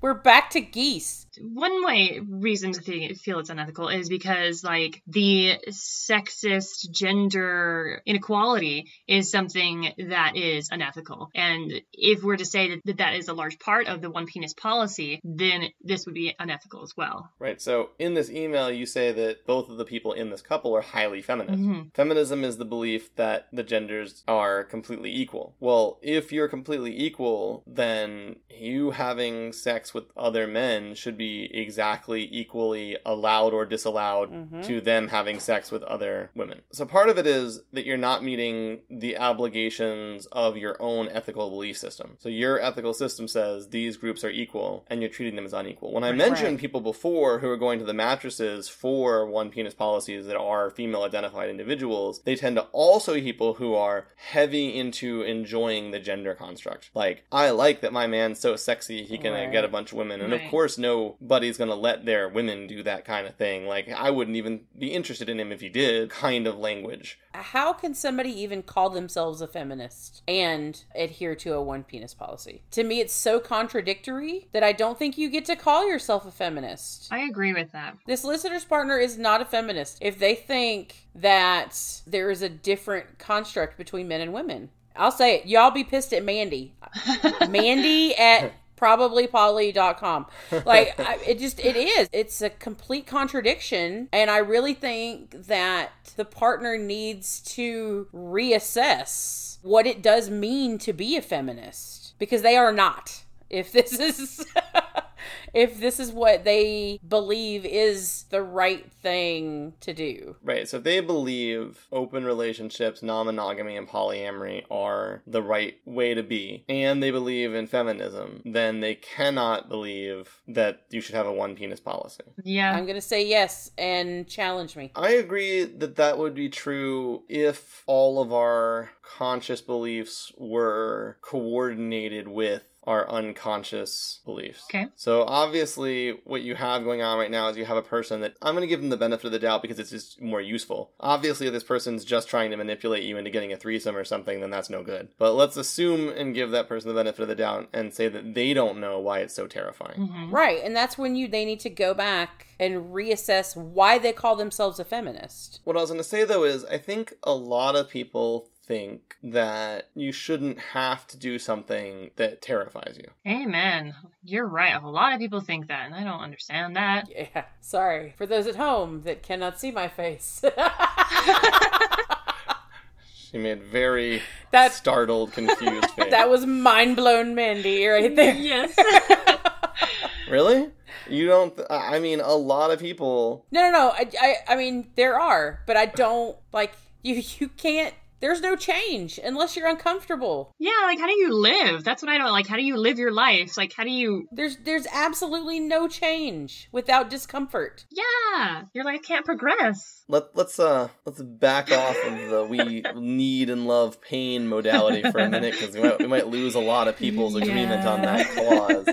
We're back to geese. One way reason to think, feel it's unethical is because like the sexist gender inequality is something that is unethical. And if we're to say that, that is a large part of the one penis policy, then this would be unethical as well. Right, so in this email, you say that both of the people in this couple are highly feminist. Mhm. Feminism is the belief that the genders are completely equal. Well, if you're completely equal, then you having sex with other men should be exactly equally allowed or disallowed Mhm. to them having sex with other women. So part of it is that you're not meeting the obligations of your own ethical belief system. So your ethical system says these groups are equal and you're treating them as unequal. When I Right. mentioned Right. people before who are going to the mattresses for one penis policies that are female identified individuals, they tend to also be people who are heavy into enjoying the gender construct. Like, I like that my man's so sexy he can Right. get a bunch of women. And of course, course, nobody's going to let their women do that kind of thing. Like, I wouldn't even be interested in him if he did, kind of language. How can somebody even call themselves a feminist and adhere to a one penis policy? To me, it's so contradictory that I don't think you get to call yourself a feminist. I agree with that. This listener's partner is not a feminist if they think that there is a different construct between men and women. I'll say it. Y'all be pissed at Mandy. Mandy at probablypoly.com. Like I, it just it is. It's a complete contradiction and I really think that the partner needs to reassess what it does mean to be a feminist because they are not. If this is if this is what they believe is the right thing to do. Right. So if they believe open relationships, non monogamy, and polyamory are the right way to be, and they believe in feminism, then they cannot believe that you should have a one penis policy. Yeah. I'm going to say yes and challenge me. I agree that that would be true if all of our conscious beliefs were coordinated with our unconscious beliefs. Okay. So obviously what you have going on right now is you have a person that I'm going to give them the benefit of the doubt because it's just more useful. Obviously if this person's just trying to manipulate you into getting a threesome or something then that's no good. But let's assume and give that person the benefit of the doubt and say that they don't know why it's so terrifying. Mhm. Right, and that's when you they need to go back and reassess why they call themselves a feminist. What I was going to say though is I think a lot of people think that you shouldn't have to do something that terrifies you. Amen. You're right. A lot of people think that, and I don't understand that. Yeah, sorry for those at home that cannot see my face. She made very That- startled, confused face. that was mind blown, Mandy, right there. Yes. really? You don't? Th- I mean, a lot of people. No, no, no. I, I, I mean, there are, but I don't like you. You can't. There's no change unless you're uncomfortable. yeah, like how do you live? That's what I don't like. How do you live your life? Like how do you There's, there's absolutely no change without discomfort. Yeah. Your life can't progress. Let let's uh let's back off of the we need and love pain modality for a minute because we might, we might lose a lot of people's agreement on that clause.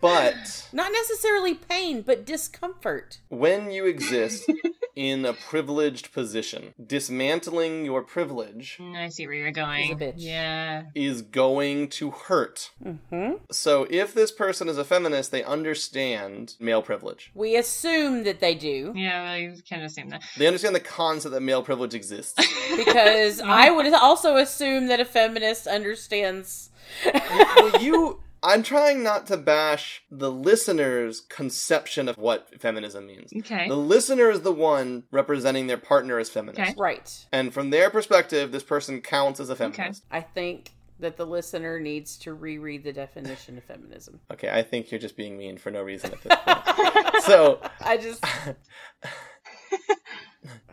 But Not necessarily pain, but discomfort. when you exist in a privileged position, dismantling your privilege Mm, I see where you're going. He's a bitch. Yeah. is going to hurt. Mm-hmm. So if this person is a feminist, they understand male privilege. We assume that they do Yeah, well, you can assume that. They understand the concept that male privilege exists. because I would also assume that a feminist understands. well, you. I'm trying not to bash the listener's conception of what feminism means. Okay. The listener is the one representing their partner as feminist. Okay. right. And from their perspective, this person counts as a feminist. Okay. I think that the listener needs to reread the definition of feminism. Okay, I think you're just being mean for no reason at this point. so, I just.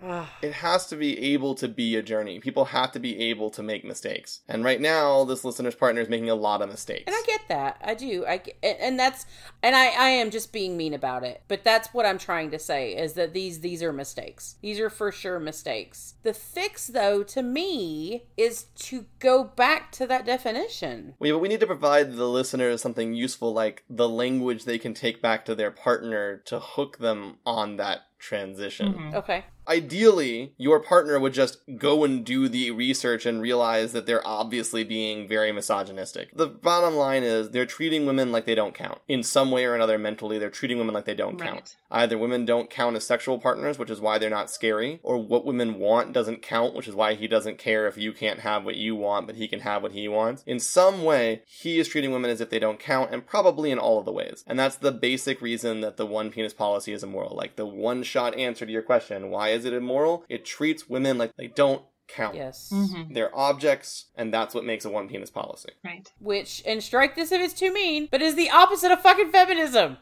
It has to be able to be a journey. People have to be able to make mistakes. And right now, this listener's partner is making a lot of mistakes. and I get that. I do. I get, and, and that's and I I am just being mean about it. But that's what I'm trying to say is that these these are mistakes. These are for sure mistakes. The fix though to me is to go back to that definition. We, we need to provide the listeners something useful like the language they can take back to their partner to hook them on that transition. Mhm. Okay. Ideally, your partner would just go and do the research and realize that they're obviously being very misogynistic. The bottom line is they're treating women like they don't count. In some way or another, mentally, they're treating women like they don't Right. count. Either women don't count as sexual partners, which is why they're not scary, or what women want doesn't count, which is why he doesn't care if you can't have what you want, but he can have what he wants. In some way, he is treating women as if they don't count, and probably in all of the ways. And that's the basic reason that the one penis policy is immoral. Like the one shot answer to your question, why is it immoral? It treats women like they don't count. Yes. Mhm. They're objects, and that's what makes a one penis policy. Right. Which and strike this if it's too mean, but is the opposite of fucking feminism.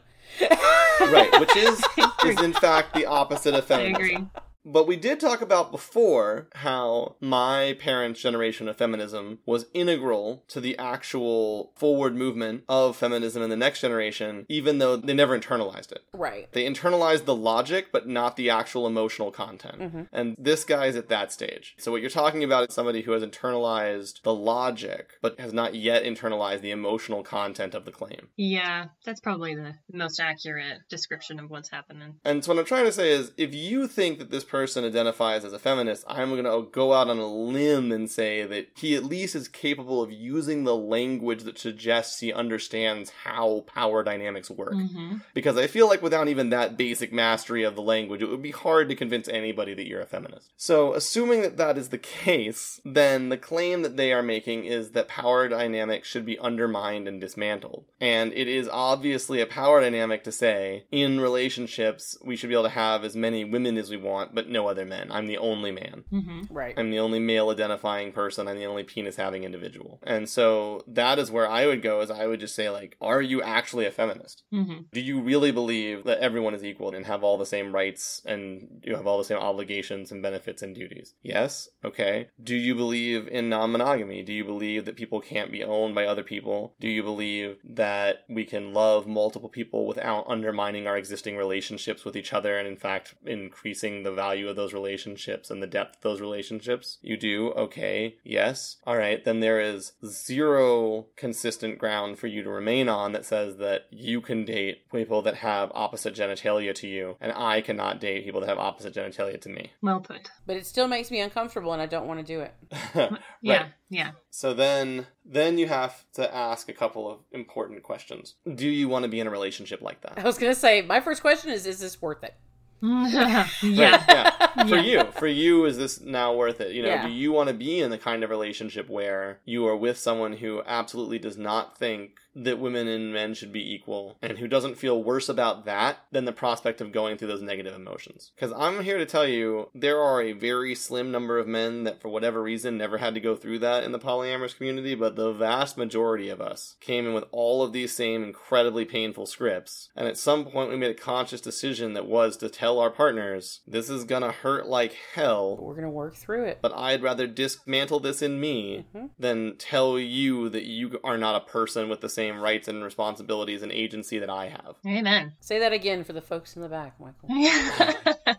right, which is is in fact the opposite of I feminism. agree. But we did talk about before how my parents' generation of feminism was integral to the actual forward movement of feminism in the next generation, even though they never internalized it. Right. They internalized the logic, but not the actual emotional content. Mhm. And this guy's at that stage. So, what you're talking about is somebody who has internalized the logic, but has not yet internalized the emotional content of the claim. Yeah, that's probably the most accurate description of what's happening. And so what I'm trying to say is, if you think that this person identifies as a feminist, I'm going to go out on a limb and say that he at least is capable of using the language that suggests he understands how power dynamics work. hmm Because I feel like without even that basic mastery of the language, it would be hard to convince anybody that you're a feminist. So, assuming that that is the case, then the claim that they are making is that power dynamics should be undermined and dismantled. And it is obviously a power dynamic to say, in relationships, we should be able to have as many women as we want, but but no other men. I'm the only man. hmm Right. I'm the only male identifying person. I'm the only penis having individual. And so that is where I would go is I would just say like, are you actually a feminist? hmm Do you really believe that everyone is equal and have all the same rights and you have all the same obligations and benefits and duties? Yes. Okay. Do you believe in non-monogamy? Do you believe that people can't be owned by other people? Do you believe that we can love multiple people without undermining our existing relationships with each other and in fact increasing the value of those relationships and the depth of those relationships? You do? Okay. Yes. All right. Then there is zero consistent ground for you to remain on that says that you can date people that have opposite genitalia to you and I cannot date people that have opposite genitalia to me. Well put. But it still makes me uncomfortable and I don't want to do it. Yeah, yeah. So then then you have to ask a couple of important questions. Do you want to be in a relationship like that? I was going to say, my first question is is this worth it? Yeah. Right, yeah. For you, for you, is this now worth it? You know, Yeah. do you want to be in the kind of relationship where you are with someone who absolutely does not think that women and men should be equal and who doesn't feel worse about that than the prospect of going through those negative emotions? Because I'm here to tell you, there are a very slim number of men that, for whatever reason, never had to go through that in the polyamorous community, but the vast majority of us came in with all of these same incredibly painful scripts. And at some point, we made a conscious decision that was to tell our partners, this is gonna hurt like But hell. we're going to work through it. But I'd rather dismantle this in me Mhm. than tell you that you are not a person with the same rights and responsibilities and agency that I have. Amen. Say that again for the folks in the back, Michael. Yeah.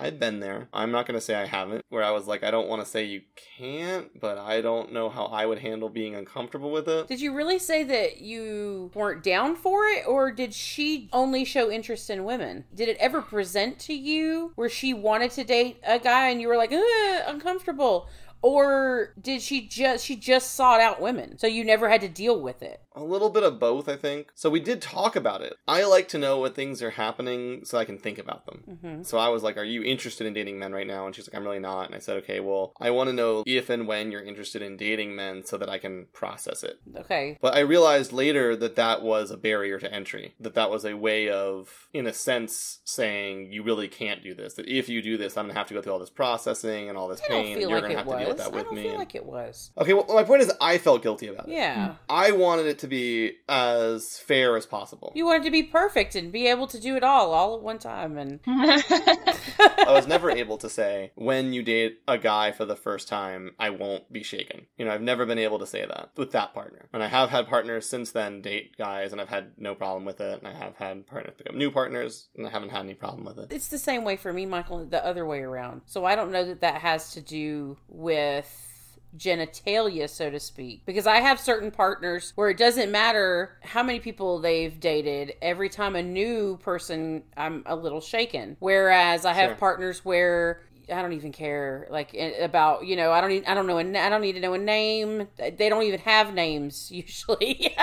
I've been there. I'm not going to say I haven't, where I was like, I don't want to say you can't, but I don't know how I would handle being uncomfortable with it. Did you really say that you weren't down for it, or did she only show interest in women? Did it ever present to you where she wanted to date a guy and you were like, uncomfortable? Or did she just she just sought out women, so you never had to deal with it? A little bit of both, I think. So we did talk about it. I like to know what things are happening so I can think about them. hmm So I was like, Are you interested in dating men right now? And she's like, I'm really not. And I said, Okay, well, I want to know if and when you're interested in dating men so that I can process it. Okay, But I realized later that that was a barrier to entry. That that was a way of, in a sense, saying you really can't do this. That if you do this, I'm gonna have to go through all this processing and all this I pain. and you're like gonna have was. to deal with that I with don't me. feel and- like it was. Okay, well, my point is, I felt guilty about it. Yeah. I wanted it to be as fair as possible. You wanted to be perfect and be able to do it all, all at one time. And I was never able to say when you date a guy for the first time, I won't be shaken. You know, I've never been able to say that with that partner. And I have had partners since then date guys, and I've had no problem with it. And I have had partners become new partners, and I haven't had any problem with it. it's the same way for me, Michael, the other way around. So I don't know that that has to do with genitalia, so to speak. Because I have certain partners where it doesn't matter how many people they've dated, every time a new person, I'm a little shaken. Whereas I have Sure. partners where. I don't even care like about you know I don't need, I don't know a, na- I don't need to know a name they don't even have names usually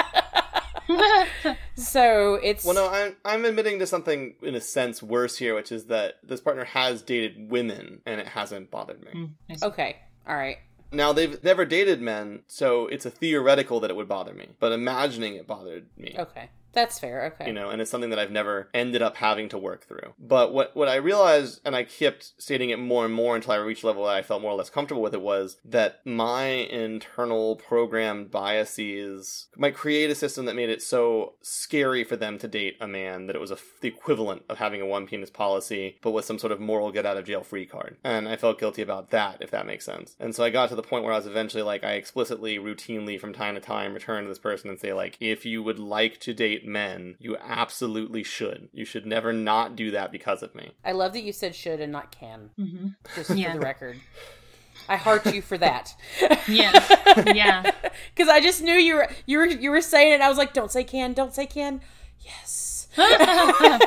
so it's Well, no, I'm, I'm admitting to something in a sense worse here, which is that this partner has dated women, and it hasn't bothered me. Mm, okay all right Now, they've never dated men, so it's a theoretical that it would bother me. But imagining it bothered me. okay that's fair okay. You know and it's something that i've never ended up having to work through. But what what i realized and i kept stating it more and more until i reached a level that i felt more or less comfortable with it was that my internal programmed biases might create a system that made it so scary for them to date a man that it was the equivalent of having a one penis policy but with some sort of moral get out of jail free card. And i felt guilty about that if that makes sense. And so i got to the point where i was eventually like i explicitly routinely from time to time return to this person and say like if you would like to date men you absolutely should you should never not do that because of me I love that you said should and not can, Mm-hmm. just Yeah. for the record. I heart you for that. Yeah. Yeah. Because I just knew you were you were you were saying it. I was like, don't say can, don't say can. Yes.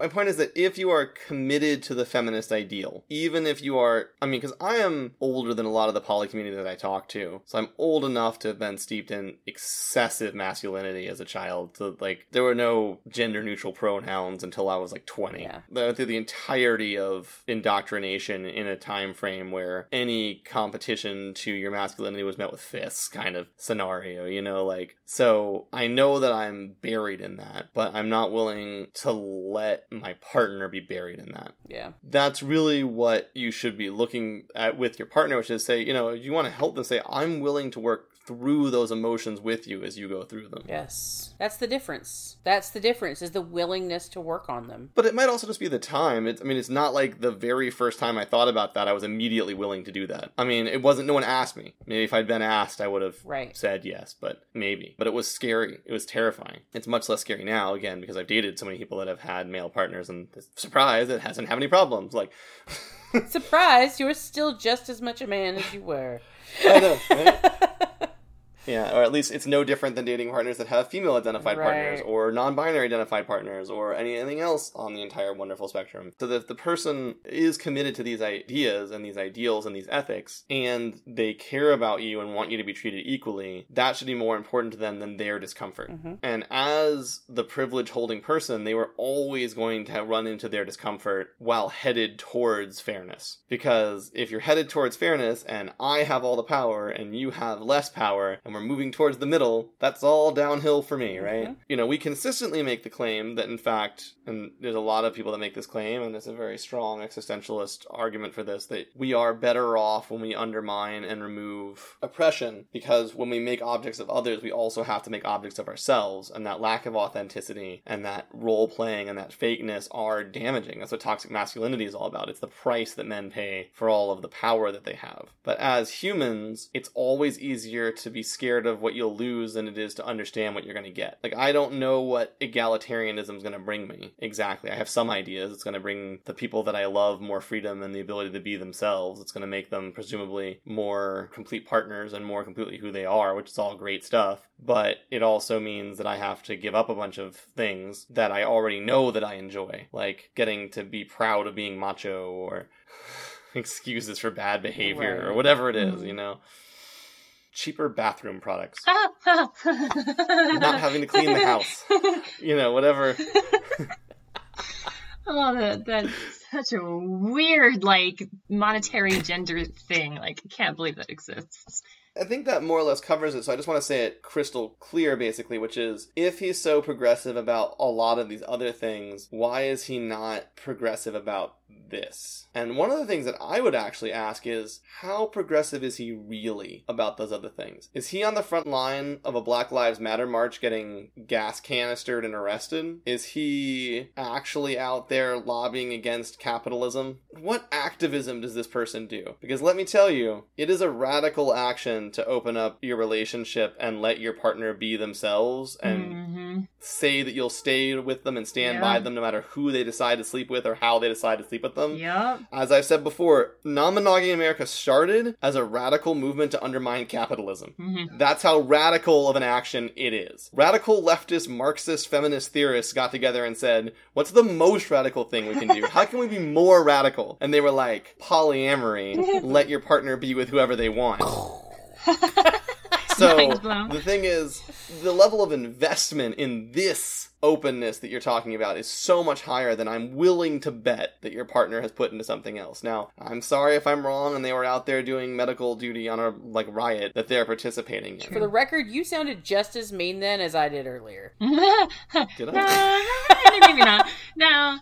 My point is that if you are committed to the feminist ideal, even if you are, I mean, because I am older than a lot of the poly community that I talk to, so I'm old enough to have been steeped in excessive masculinity as a child. So, like, there were no gender neutral pronouns until I was like 20. Yeah. The- Through the entirety of indoctrination in a time frame where any competition to your masculinity was met with fists kind of scenario, you know, like, so I know that I'm buried in that, but I'm not willing to let my partner be buried in that. Yeah. That's really what you should be looking at with your partner, which is say, you know, you want to help them say, I'm willing to work through those emotions with you as you go through them. Yes. That's the difference. That's the difference is the willingness to work on them. But it might also just be the time. It's, I mean, it's not like the very first time I thought about that, I was immediately willing to do that. I mean, it wasn't, no one asked me. Maybe if I'd been asked, I would have Right. said yes, but maybe. But it was scary. It was terrifying. It's much less scary now, again, because I've dated so many people that have had male partners and surprise, it hasn't had any problems. Like, Surprise, you're still just as much a man as you were. I know, right? Yeah, or at least it's no different than dating partners that have female identified partners or non binary identified partners or anything else on the entire wonderful spectrum. So that the person is committed to these ideas and these ideals and these ethics and they care about you and want you to be treated equally, that should be more important to them than their discomfort. Mhm. And as the privilege holding person, they were always going to run into their discomfort while headed towards fairness. Because if you're headed towards fairness and I have all the power and you have less power and we're moving towards the middle, that's all downhill for me, right? Mhm. You know, we consistently make the claim that in fact, and there's a lot of people that make this claim, and it's a very strong existentialist argument for this, that we are better off when we undermine and remove oppression because when we make objects of others, we also have to make objects of ourselves, and that lack of authenticity and that role playing and that fakeness are damaging. That's what toxic masculinity is all about. It's the price that men pay for all of the power that they have. But as humans, it's always easier to be scared of what you'll lose than it is to understand what you're going to get. Like, I don't know what egalitarianism is going to bring me exactly. I have some ideas. It's going to bring the people that I love more freedom and the ability to be themselves. It's going to make them presumably more complete partners and more completely who they are, which is all great stuff. But it also means that I have to give up a bunch of things that I already know that I enjoy, like getting to be proud of being macho or excuses for bad behavior or whatever it is, Mhm. you know. Cheaper bathroom products. Not having to clean the house. You know, whatever. Oh, that, that's such a weird, like, monetary gender thing. Like, I can't believe that exists. I think that more or less covers it, so I just want to say it crystal clear, basically, which is if he's so progressive about a lot of these other things, why is he not progressive about this? And one of the things that I would actually ask is how progressive is he really about those other things? Is he on the front line of a Black Lives Matter march getting gas canistered and arrested? Is he actually out there lobbying against capitalism? What activism does this person do? Because let me tell you, it is a radical action to open up your relationship and let your partner be themselves and hmm say that you'll stay with them and stand Yeah. by them no matter who they decide to sleep with or how they decide to sleep with them. Yep. As I've said before, non monogamy in America started as a radical movement to undermine capitalism. hmm That's how radical of an action it is. Radical leftist, Marxist, feminist theorists got together and said, What's the most radical thing we can do? How can we be more radical? And they were like, Polyamory, let your partner be with whoever they want. So the thing is, the level of investment in this openness that you're talking about is so much higher than I'm willing to bet that your partner has put into something else. Now, I'm sorry if I'm wrong and they were out there doing medical duty on a like riot that they're participating in. For the record, you sounded just as mean then as I did earlier. no, Did I? maybe not. No,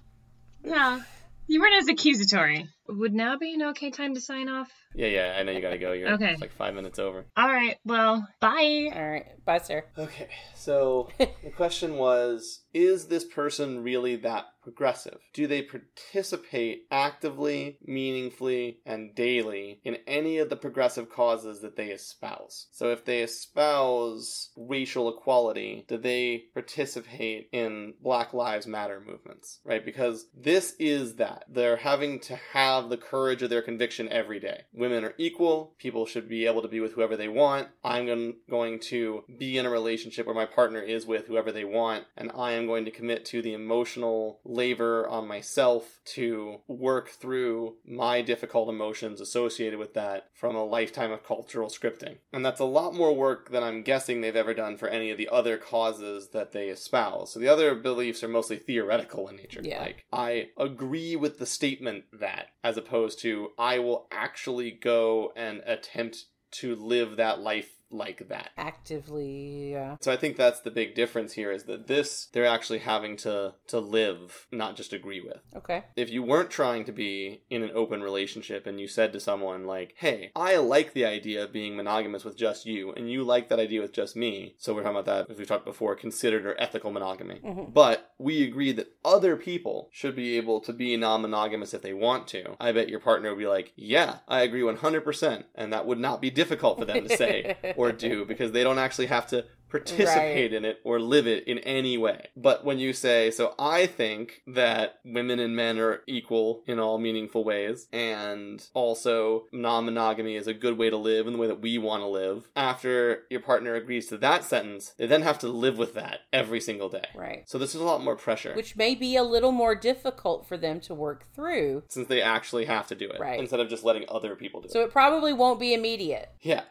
no. You weren't as accusatory. Would now be an okay time to sign off? Yeah, yeah, I know you gotta go. You're Okay. it's like five minutes over. All right. Well, bye. All right. Bye, sir. Okay, so the question was Is this person really that progressive? Do they participate actively, meaningfully, and daily in any of the progressive causes that they espouse? So, if they espouse racial equality, do they participate in Black Lives Matter movements? Right? Because this is that. They're having to have the courage of their conviction every day. Women are equal, people should be able to be with whoever they want. I'm going to be in a relationship where my partner is with whoever they want, and I am going to commit to the emotional labor on myself to work through my difficult emotions associated with that from a lifetime of cultural scripting. And that's a lot more work than I'm guessing they've ever done for any of the other causes that they espouse. So the other beliefs are mostly theoretical in nature. Yeah. Like, I agree with the statement that, as opposed to, I will actually go and attempt to live that life like that. Actively, yeah. So I think that's the big difference here is that this they're actually having to to live, not just agree with. Okay. If you weren't trying to be in an open relationship and you said to someone like, "Hey, I like the idea of being monogamous with just you and you like that idea with just me." So we're talking about that as we've talked before, considered or ethical monogamy. Mhm. But we agree that other people should be able to be non-monogamous if they want to. I bet your partner would be like, "Yeah, I agree 100%." And that would not be difficult for them to say or do because they don't actually have to participate in it or live it in any way. But when you say, so I think that women and men are equal in all meaningful ways, and also non monogamy is a good way to live in the way that we want to live, after your partner agrees to that sentence, they then have to live with that every single day. Right. So this is a lot more pressure. Which may be a little more difficult for them to work through. since they actually have to do it Right. instead of just letting other people do it. So it probably won't be immediate. Yeah.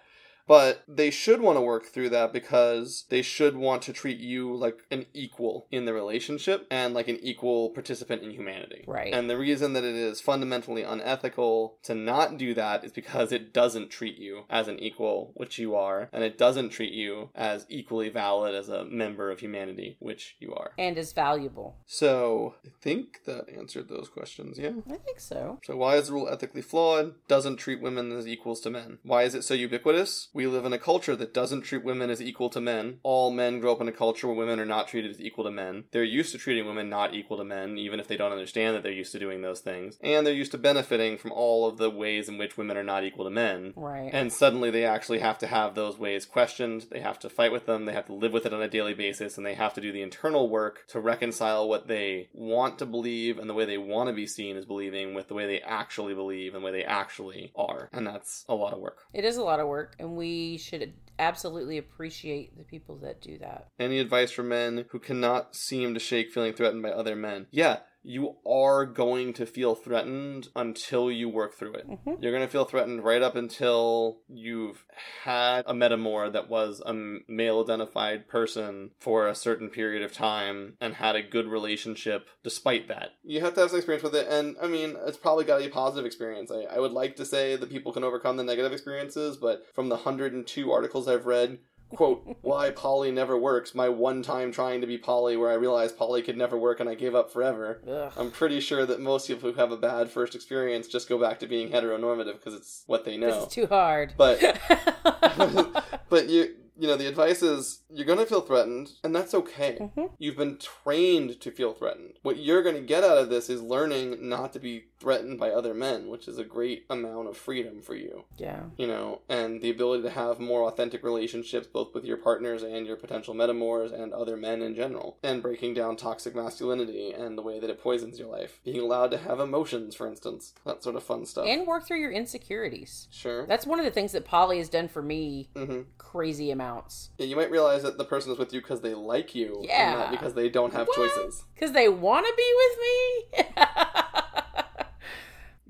But they should want to work through that because they should want to treat you like an equal in the relationship and like an equal participant in humanity. Right. And the reason that it is fundamentally unethical to not do that is because it doesn't treat you as an equal, which you are, and it doesn't treat you as equally valid as a member of humanity, which you are. And is valuable. So I think that answered those questions, yeah? I think so. So why is the rule ethically flawed? Doesn't treat women as equals to men. Why is it so ubiquitous? We live in a culture that doesn't treat women as equal to men. All men grow up in a culture where women are not treated as equal to men. They're used to treating women not equal to men, even if they don't understand that they're used to doing those things. And they're used to benefiting from all of the ways in which women are not equal to men. Right. And suddenly they actually have to have those ways questioned. They have to fight with them. They have to live with it on a daily basis. And they have to do the internal work to reconcile what they want to believe and the way they want to be seen as believing with the way they actually believe and the way they actually are. And that's a lot of work. it is a lot of work, and we should absolutely appreciate the people that do that. Any advice for men who cannot seem to shake feeling threatened by other men? Yeah, you are going to feel threatened until you work through it. Mhm. You're going to feel threatened right up until you've had a metamor that was a male identified person for a certain period of time and had a good relationship despite that. You have to have some experience with it, and I mean, it's probably got to be a positive experience. I, I would like to say that people can overcome the negative experiences, but from the 102 articles I've read, quote why poly never works my one time trying to be poly where i realized poly could never work and i gave up forever Ugh. i'm pretty sure that most people who have a bad first experience just go back to being heteronormative because it's what they know It's too hard. But- but you you know the advice is you're going to feel threatened and that's okay Mhm. you've been trained to feel threatened what you're going to get out of this is learning not to be threatened by other men which is a great amount of freedom for you yeah. you know, and the ability to have more authentic relationships both with your partners and your potential metamors and other men in general, and breaking down toxic masculinity and the way that it poisons your life. Being allowed to have emotions, for instance, that sort of fun stuff. And work through your insecurities. sure. That's one of the things that poly has done for me hmm crazy Yeah, you might realize that the person is with you because they like you, and Yeah. not because they don't have choices. Because they want to be with me?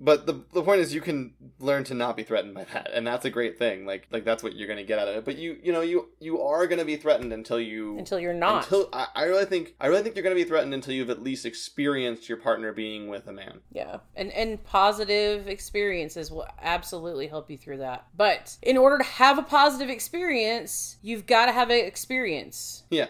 But the the point is, you can learn to not be threatened by that, and that's a great thing. Like like that's what you're going to get out of it. But you you know you you are going to be threatened until you Until you're not. Until I, I really think I really think you're going to be threatened until you've at least experienced your partner being with a man. Yeah. And and positive experiences will absolutely help you through that. But in order to have a positive experience, you've got to have an experience. Yeah.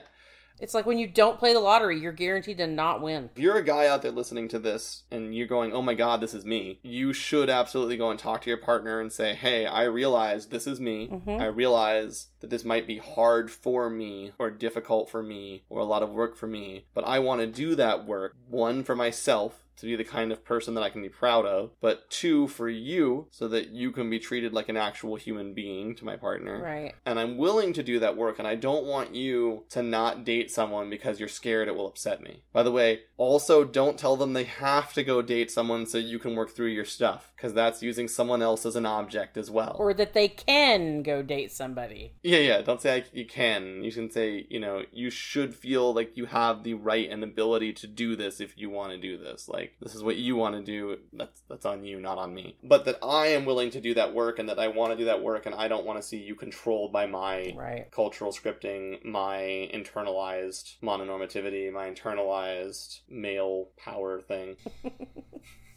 It's like when you don't play the lottery, you're guaranteed to not win. If you're a guy out there listening to this and you're going, "Oh my god, this is me." You should absolutely go and talk to your partner and say, "Hey, I realize this is me. Mhm. I realize that this might be hard for me or difficult for me or a lot of work for me, but I want to do that work one for myself to be the kind of person that I can be proud of, but two for you so that you can be treated like an actual human being to my partner." Right. and I'm willing to do that work, and I don't want you to not date someone because you're scared it will upset me. By the way, also don't tell them they have to go date someone so you can work through your stuff, because that's using someone else as an object as well. Or that they can go date somebody. yeah, yeah, don't say I, you can. You can say, you know, you should feel like you have the right and ability to do this if you want to do this. Like, this is what you want to do. That's, that's on you, not on me. But that I am willing to do that work and that I want to do that work and I don't want to see you controlled by my Right. cultural scripting, my internalized mononormativity, my internalized male power thing.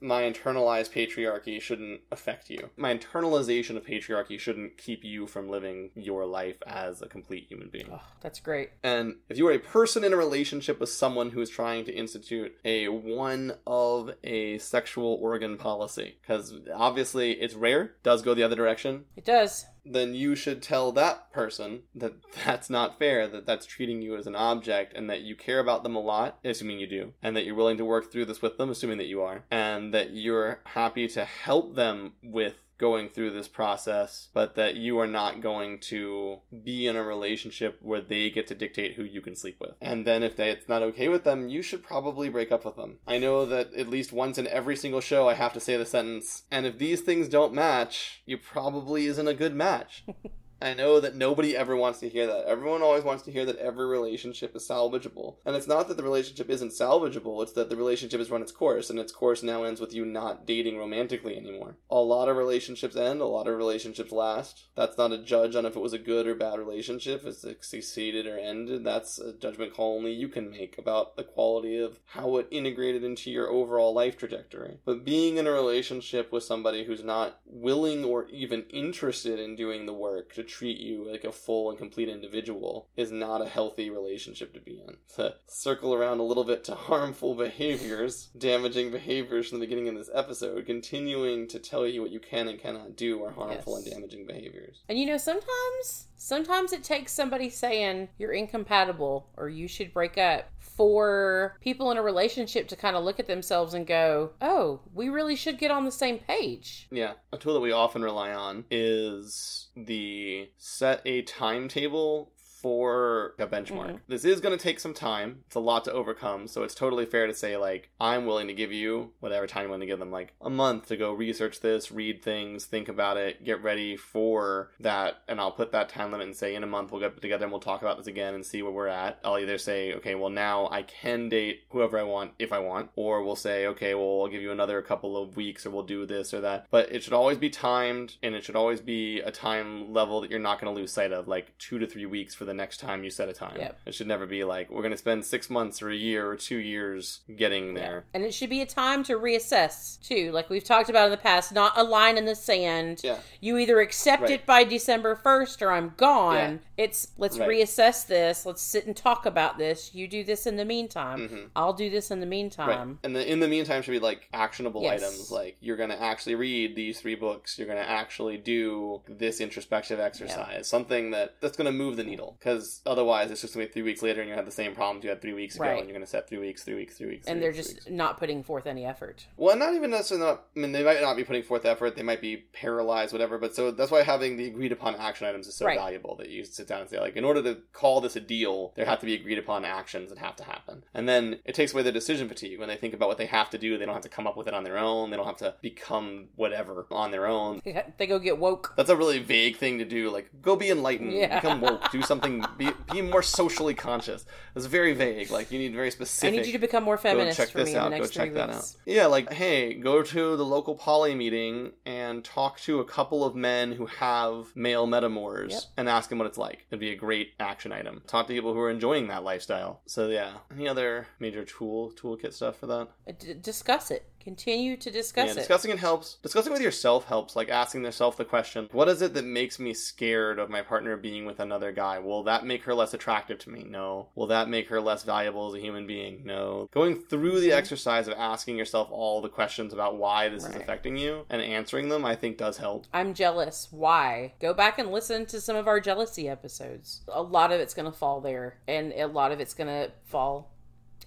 my internalized patriarchy shouldn't affect you. My internalization of patriarchy shouldn't keep you from living your life as a complete human being. Oh, that's great. And if you are a person in a relationship with someone who is trying to institute a one of a sexual organ policy, because obviously it's rare, does go the other direction, It does. Then you should tell that person that that's not fair, that that's treating you as an object, and that you care about them a lot, assuming you do, and that you're willing to work through this with them, assuming that you are, and that you're happy to help them with going through this process, but that you are not going to be in a relationship where they get to dictate who you can sleep with. And then if they, it's not okay with them, you should probably break up with them. I know that at least once in every single show I have to say the sentence, and if these things don't match, you probably isn't a good match. I know that nobody ever wants to hear that. Everyone always wants to hear that every relationship is salvageable. And it's not that the relationship isn't salvageable, it's that the relationship has run its course, and its course now ends with you not dating romantically anymore. A lot of relationships end, a lot of relationships last. That's not a judge on if it was a good or bad relationship, if it succeeded or ended. That's a judgment call only you can make about the quality of how it integrated into your overall life trajectory. But being in a relationship with somebody who's not willing or even interested in doing the work to treat you like a full and complete individual is not a healthy relationship to be in. To circle around a little bit to harmful behaviors, damaging behaviors from the beginning of this episode, continuing to tell you what you can and cannot do are harmful Yes. and damaging behaviors. And you know, sometimes sometimes it takes somebody saying you're incompatible or you should break up for people in a relationship to kind of look at themselves and go, "Oh, we really should get on the same page." Yeah, a tool that we often rely on is the set a timetable for a benchmark. Mhm. This is going to take some time. It's a lot to overcome, so it's totally fair to say like I'm willing to give you whatever time you want to give them like a month to go research this, read things, think about it, get ready for that and I'll put that time limit and say in a month we'll get together and we'll talk about this again and see where we're at. I'll either say okay, well now I can date whoever I want if I want or we'll say okay, well I'll give you another couple of weeks or we'll do this or that. But it should always be timed and it should always be a time level that you're not going to lose sight of like 2 to 3 weeks for the next time you set a time. Yep. It should never be like we're going to spend 6 months or a year or 2 years getting there. And it should be a time to reassess too, like we've talked about in the past, not a line in the sand. Yeah. You either accept Right. it by December 1st or I'm gone. Yeah. It's let's Right. reassess this. Let's sit and talk about this. You do this in the meantime. Mhm. I'll do this in the Right. meantime. And the, in the meantime, should be like actionable Yes. items. Like you're going to actually read these three books. You're going to actually do this introspective exercise. Something that that's going to move the needle. Because otherwise, it's just going to be three weeks later, and you have the same problems you had three weeks ago, Right. and you're going to set three weeks, three weeks, three weeks, three And they're weeks, just not putting forth any effort. Well, not even necessarily. Not, I mean, they might not be putting forth effort. They might be paralyzed, whatever. But so that's why having the agreed upon action items is so Right. valuable. That you sit down and say, like, in order to call this a deal, there have to be agreed upon actions that have to happen. And then it takes away the decision fatigue when they think about what they have to do. They don't have to come up with it on their own. They don't have to become whatever on their own. They go get woke. That's a really vague thing to do. Like, go be enlightened, Yeah. become woke, do something, be, be more socially conscious. It's very vague. Like, you need very specific. I need you to become more feminist go check for this me out. Go next check that weeks. out. Yeah, like hey, go to the local poly meeting and talk to a couple of men who have male metamors Yep. and ask them what it's like. It'd be a great action item. Talk to people who are enjoying that lifestyle. So yeah, any other major tool toolkit stuff for that? Uh, D- discuss it. Continue to discuss yeah, it. discussing it helps. Discussing with yourself helps, like asking yourself the question, what is it that makes me scared of my partner being with another guy? Will that make her less attractive to me? No. Will that make her less valuable as a human being? No. Going through the mm-hmm. exercise of asking yourself all the questions about why this is affecting you and answering them, I think does help. I'm jealous. Why? Go back and listen to some of our jealousy episodes. A lot of it's going to fall there, and a lot of it's going to fall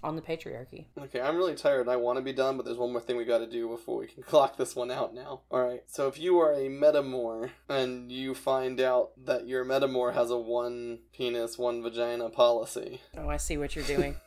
on the patriarchy. Okay, I'm really tired. I want to be done, but there's one more thing we got to do before we can clock this one out now. All right. So if you are a metamor and you find out that your metamor has a one penis, one vagina policy. Oh, I see what you're doing.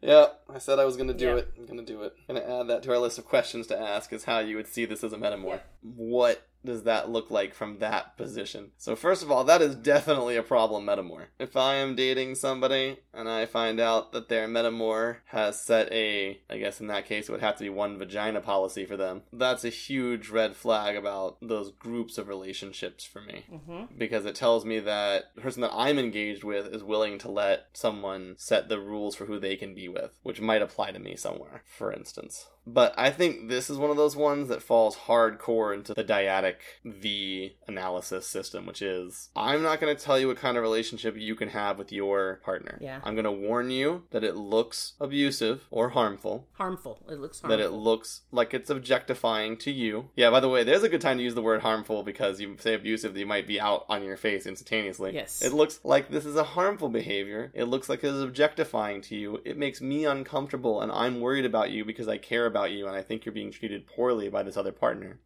Yeah, I said I was going to do Yeah. it. I'm going to do it. going to add that to our list of questions to ask is how you would see this as a metamor. Yeah. What does that look like from that position? So first of all, that is definitely a problem metamor. If I am dating somebody and I find out that their metamor has set a, I guess in that case it would have to be one vagina policy for them, that's a huge red flag about those groups of relationships for me hmm because it tells me that the person that I'm engaged with is willing to let someone set the rules for who they can be with, which might apply to me somewhere, for instance. But I think this is one of those ones that falls hardcore into the dyadic V analysis system, which is I'm not going to tell you what kind of relationship you can have with your partner. Yeah. I'm going to warn you that it looks abusive or harmful, Harmful. It looks harmful. that it looks like it's objectifying to you. Yeah, by the way, there's a good time to use the word harmful because you say abusive, you might be out on your face instantaneously. Yes. It looks like this is a harmful behavior. It looks like it is objectifying to you. It makes me uncomfortable and I'm worried about you because I care about you and I think you're being treated poorly by this other partner.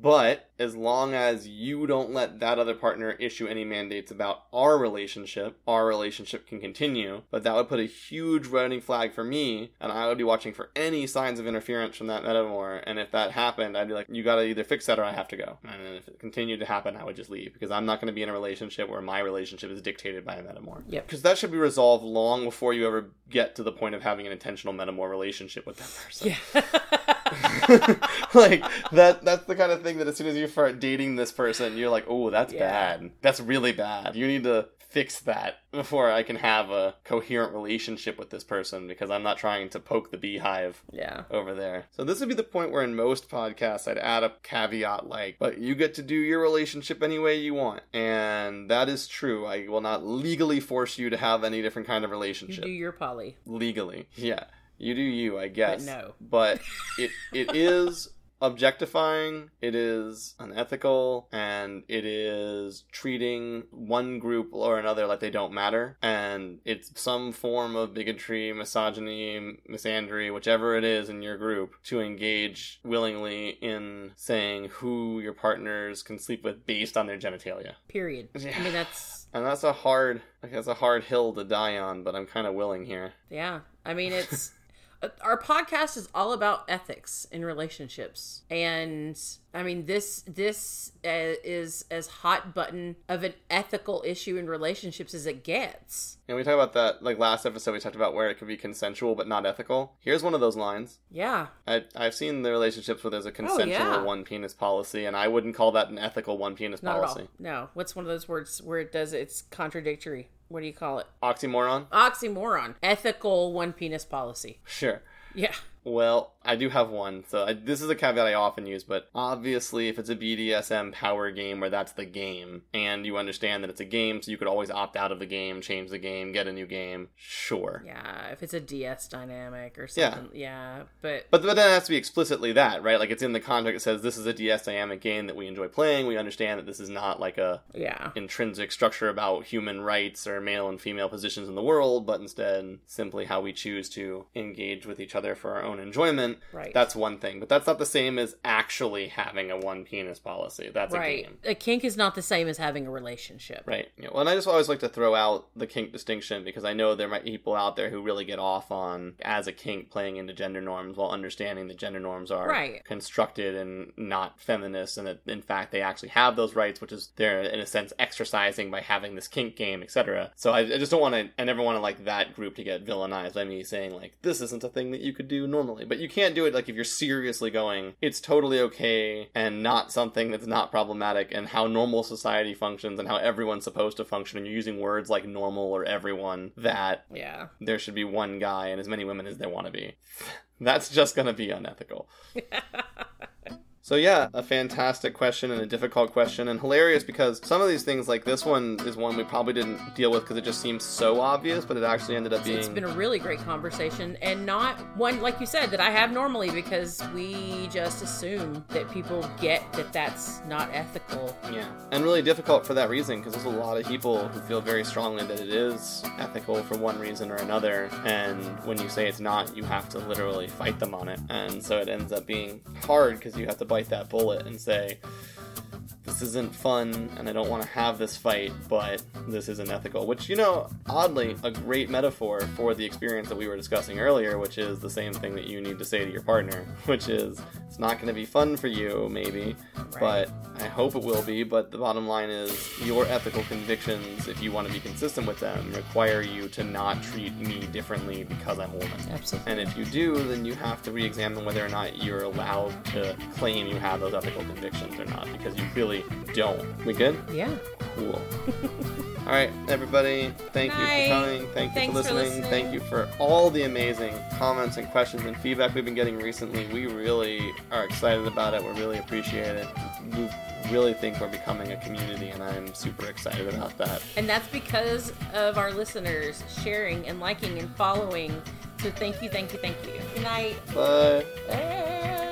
But as long as you don't let that other partner issue any mandates about our relationship, our relationship can continue. But that would put a huge running flag for me, and I would be watching for any signs of interference from that metamor. And if that happened, I'd be like, you gotta either fix that or I have to go. And then if it continued to happen, I would just leave because I'm not gonna be in a relationship where my relationship is dictated by a metamor. Yep. Because that should be resolved long before you ever get to the point of having an intentional metamor relationship with that person. Yeah. like that that's the kind of thing that as soon as you start dating this person you're like oh that's Yeah. bad that's really bad you need to fix that before i can have a coherent relationship with this person because i'm not trying to poke the beehive yeah. over there so this would be the point where in most podcasts i'd add a caveat like but you get to do your relationship any way you want and that is true i will not legally force you to have any different kind of You relationship do your poly. legally. Yeah. You do you, I guess. no. But it it is objectifying, it is unethical, and it is treating one group or another like they don't matter. And it's some form of bigotry, misogyny, misandry, whichever it is in your group, to engage willingly in saying who your partners can sleep with based on their genitalia. Period. Yeah. I mean, that's And that's a hard like that's a hard hill to die on, but I'm kind of willing here. yeah. I mean, it's our podcast is all about ethics in relationships, and I mean this this uh, is as hot button of an ethical issue in relationships as it gets. And we talked about that, like last episode, we talked about where it could be consensual but not ethical. Here's one of those lines. Yeah. I, I've seen the relationships where there's a consensual yeah. one penis policy, and I wouldn't call that an ethical one penis Not policy. No. What's one of those words where it does it's contradictory? What do you call it? Oxymoron? Oxymoron. Ethical one penis policy. Sure. Yeah. Well, I do have one. So I, this is a caveat I often use, but obviously, if it's a BDSM power game where that's the game, and you understand that it's a game, so you could always opt out of the game, change the game, get a new game, sure. Yeah. If it's a DS dynamic or Yeah. something. Yeah. But But, but then it has to be explicitly that, right? Like it's in the contract. It says this is a DS dynamic game that we enjoy playing. We understand that this is not like a yeah. intrinsic structure about human rights or male and female positions in the world, but instead simply how we choose to engage with each other for our own enjoyment. Right. That's one thing, but that's not the same as actually having a one penis policy. That's a right. game. A kink is not the same as having a relationship. Right. Yeah. Well, and I just always like to throw out the kink distinction because I know there might be people out there who really get off on as a kink playing into gender norms while understanding that gender norms are Right. constructed and not feminist, and that in fact they actually have those rights, which is they're in a sense exercising by having this kink game, etc. So I, I just don't want to. I never want to like that group to get villainized by me saying like this isn't a thing that you could do normally, but you can't do it like if you're seriously going. It's totally okay and not something that's not problematic, and how normal society functions and how everyone's supposed to function, and you're using words like normal or everyone that Yeah. there should be one guy and as many women as there want to be. That's just going to be unethical. So yeah, a fantastic question and a difficult question and hilarious because some of these things like this one is one we probably didn't deal with because it just seems so obvious, but it actually ended up being It's been a really great conversation and not one, like you said, that I have normally because we just assume that people get that that's not ethical. Yeah, and really difficult for that reason because there's a lot of people who feel very strongly that it is ethical for one reason or another, and when you say it's not, you have to literally fight them on it, and so it ends up being hard because you have to bite that bullet and say, this isn't fun and I don't want to have this fight, but this isn't ethical. Which, you know, oddly, a great metaphor for the experience that we were discussing earlier, which is the same thing that you need to say to your partner, which is, it's not going to be fun for you, maybe, but I hope it will be. But the bottom line is, your ethical convictions, if you want to be consistent with them, require you to not treat me differently because I'm a woman. Absolutely. And if you do, then you have to re examine whether or not you're allowed to claim you have those ethical convictions or not, because you clearly don't. We good? Yeah. Cool. All right, everybody. Thank you Night. for coming. Thank you Thanks for for listening. listening. Thank you for all the amazing comments and questions and feedback we've been getting recently. We really are excited about it. We really appreciate it. We really think we're becoming a community, and I'm super excited about that. And that's because of our listeners sharing and liking and following. So thank you, thank you, thank you. Good night. Bye. Hey.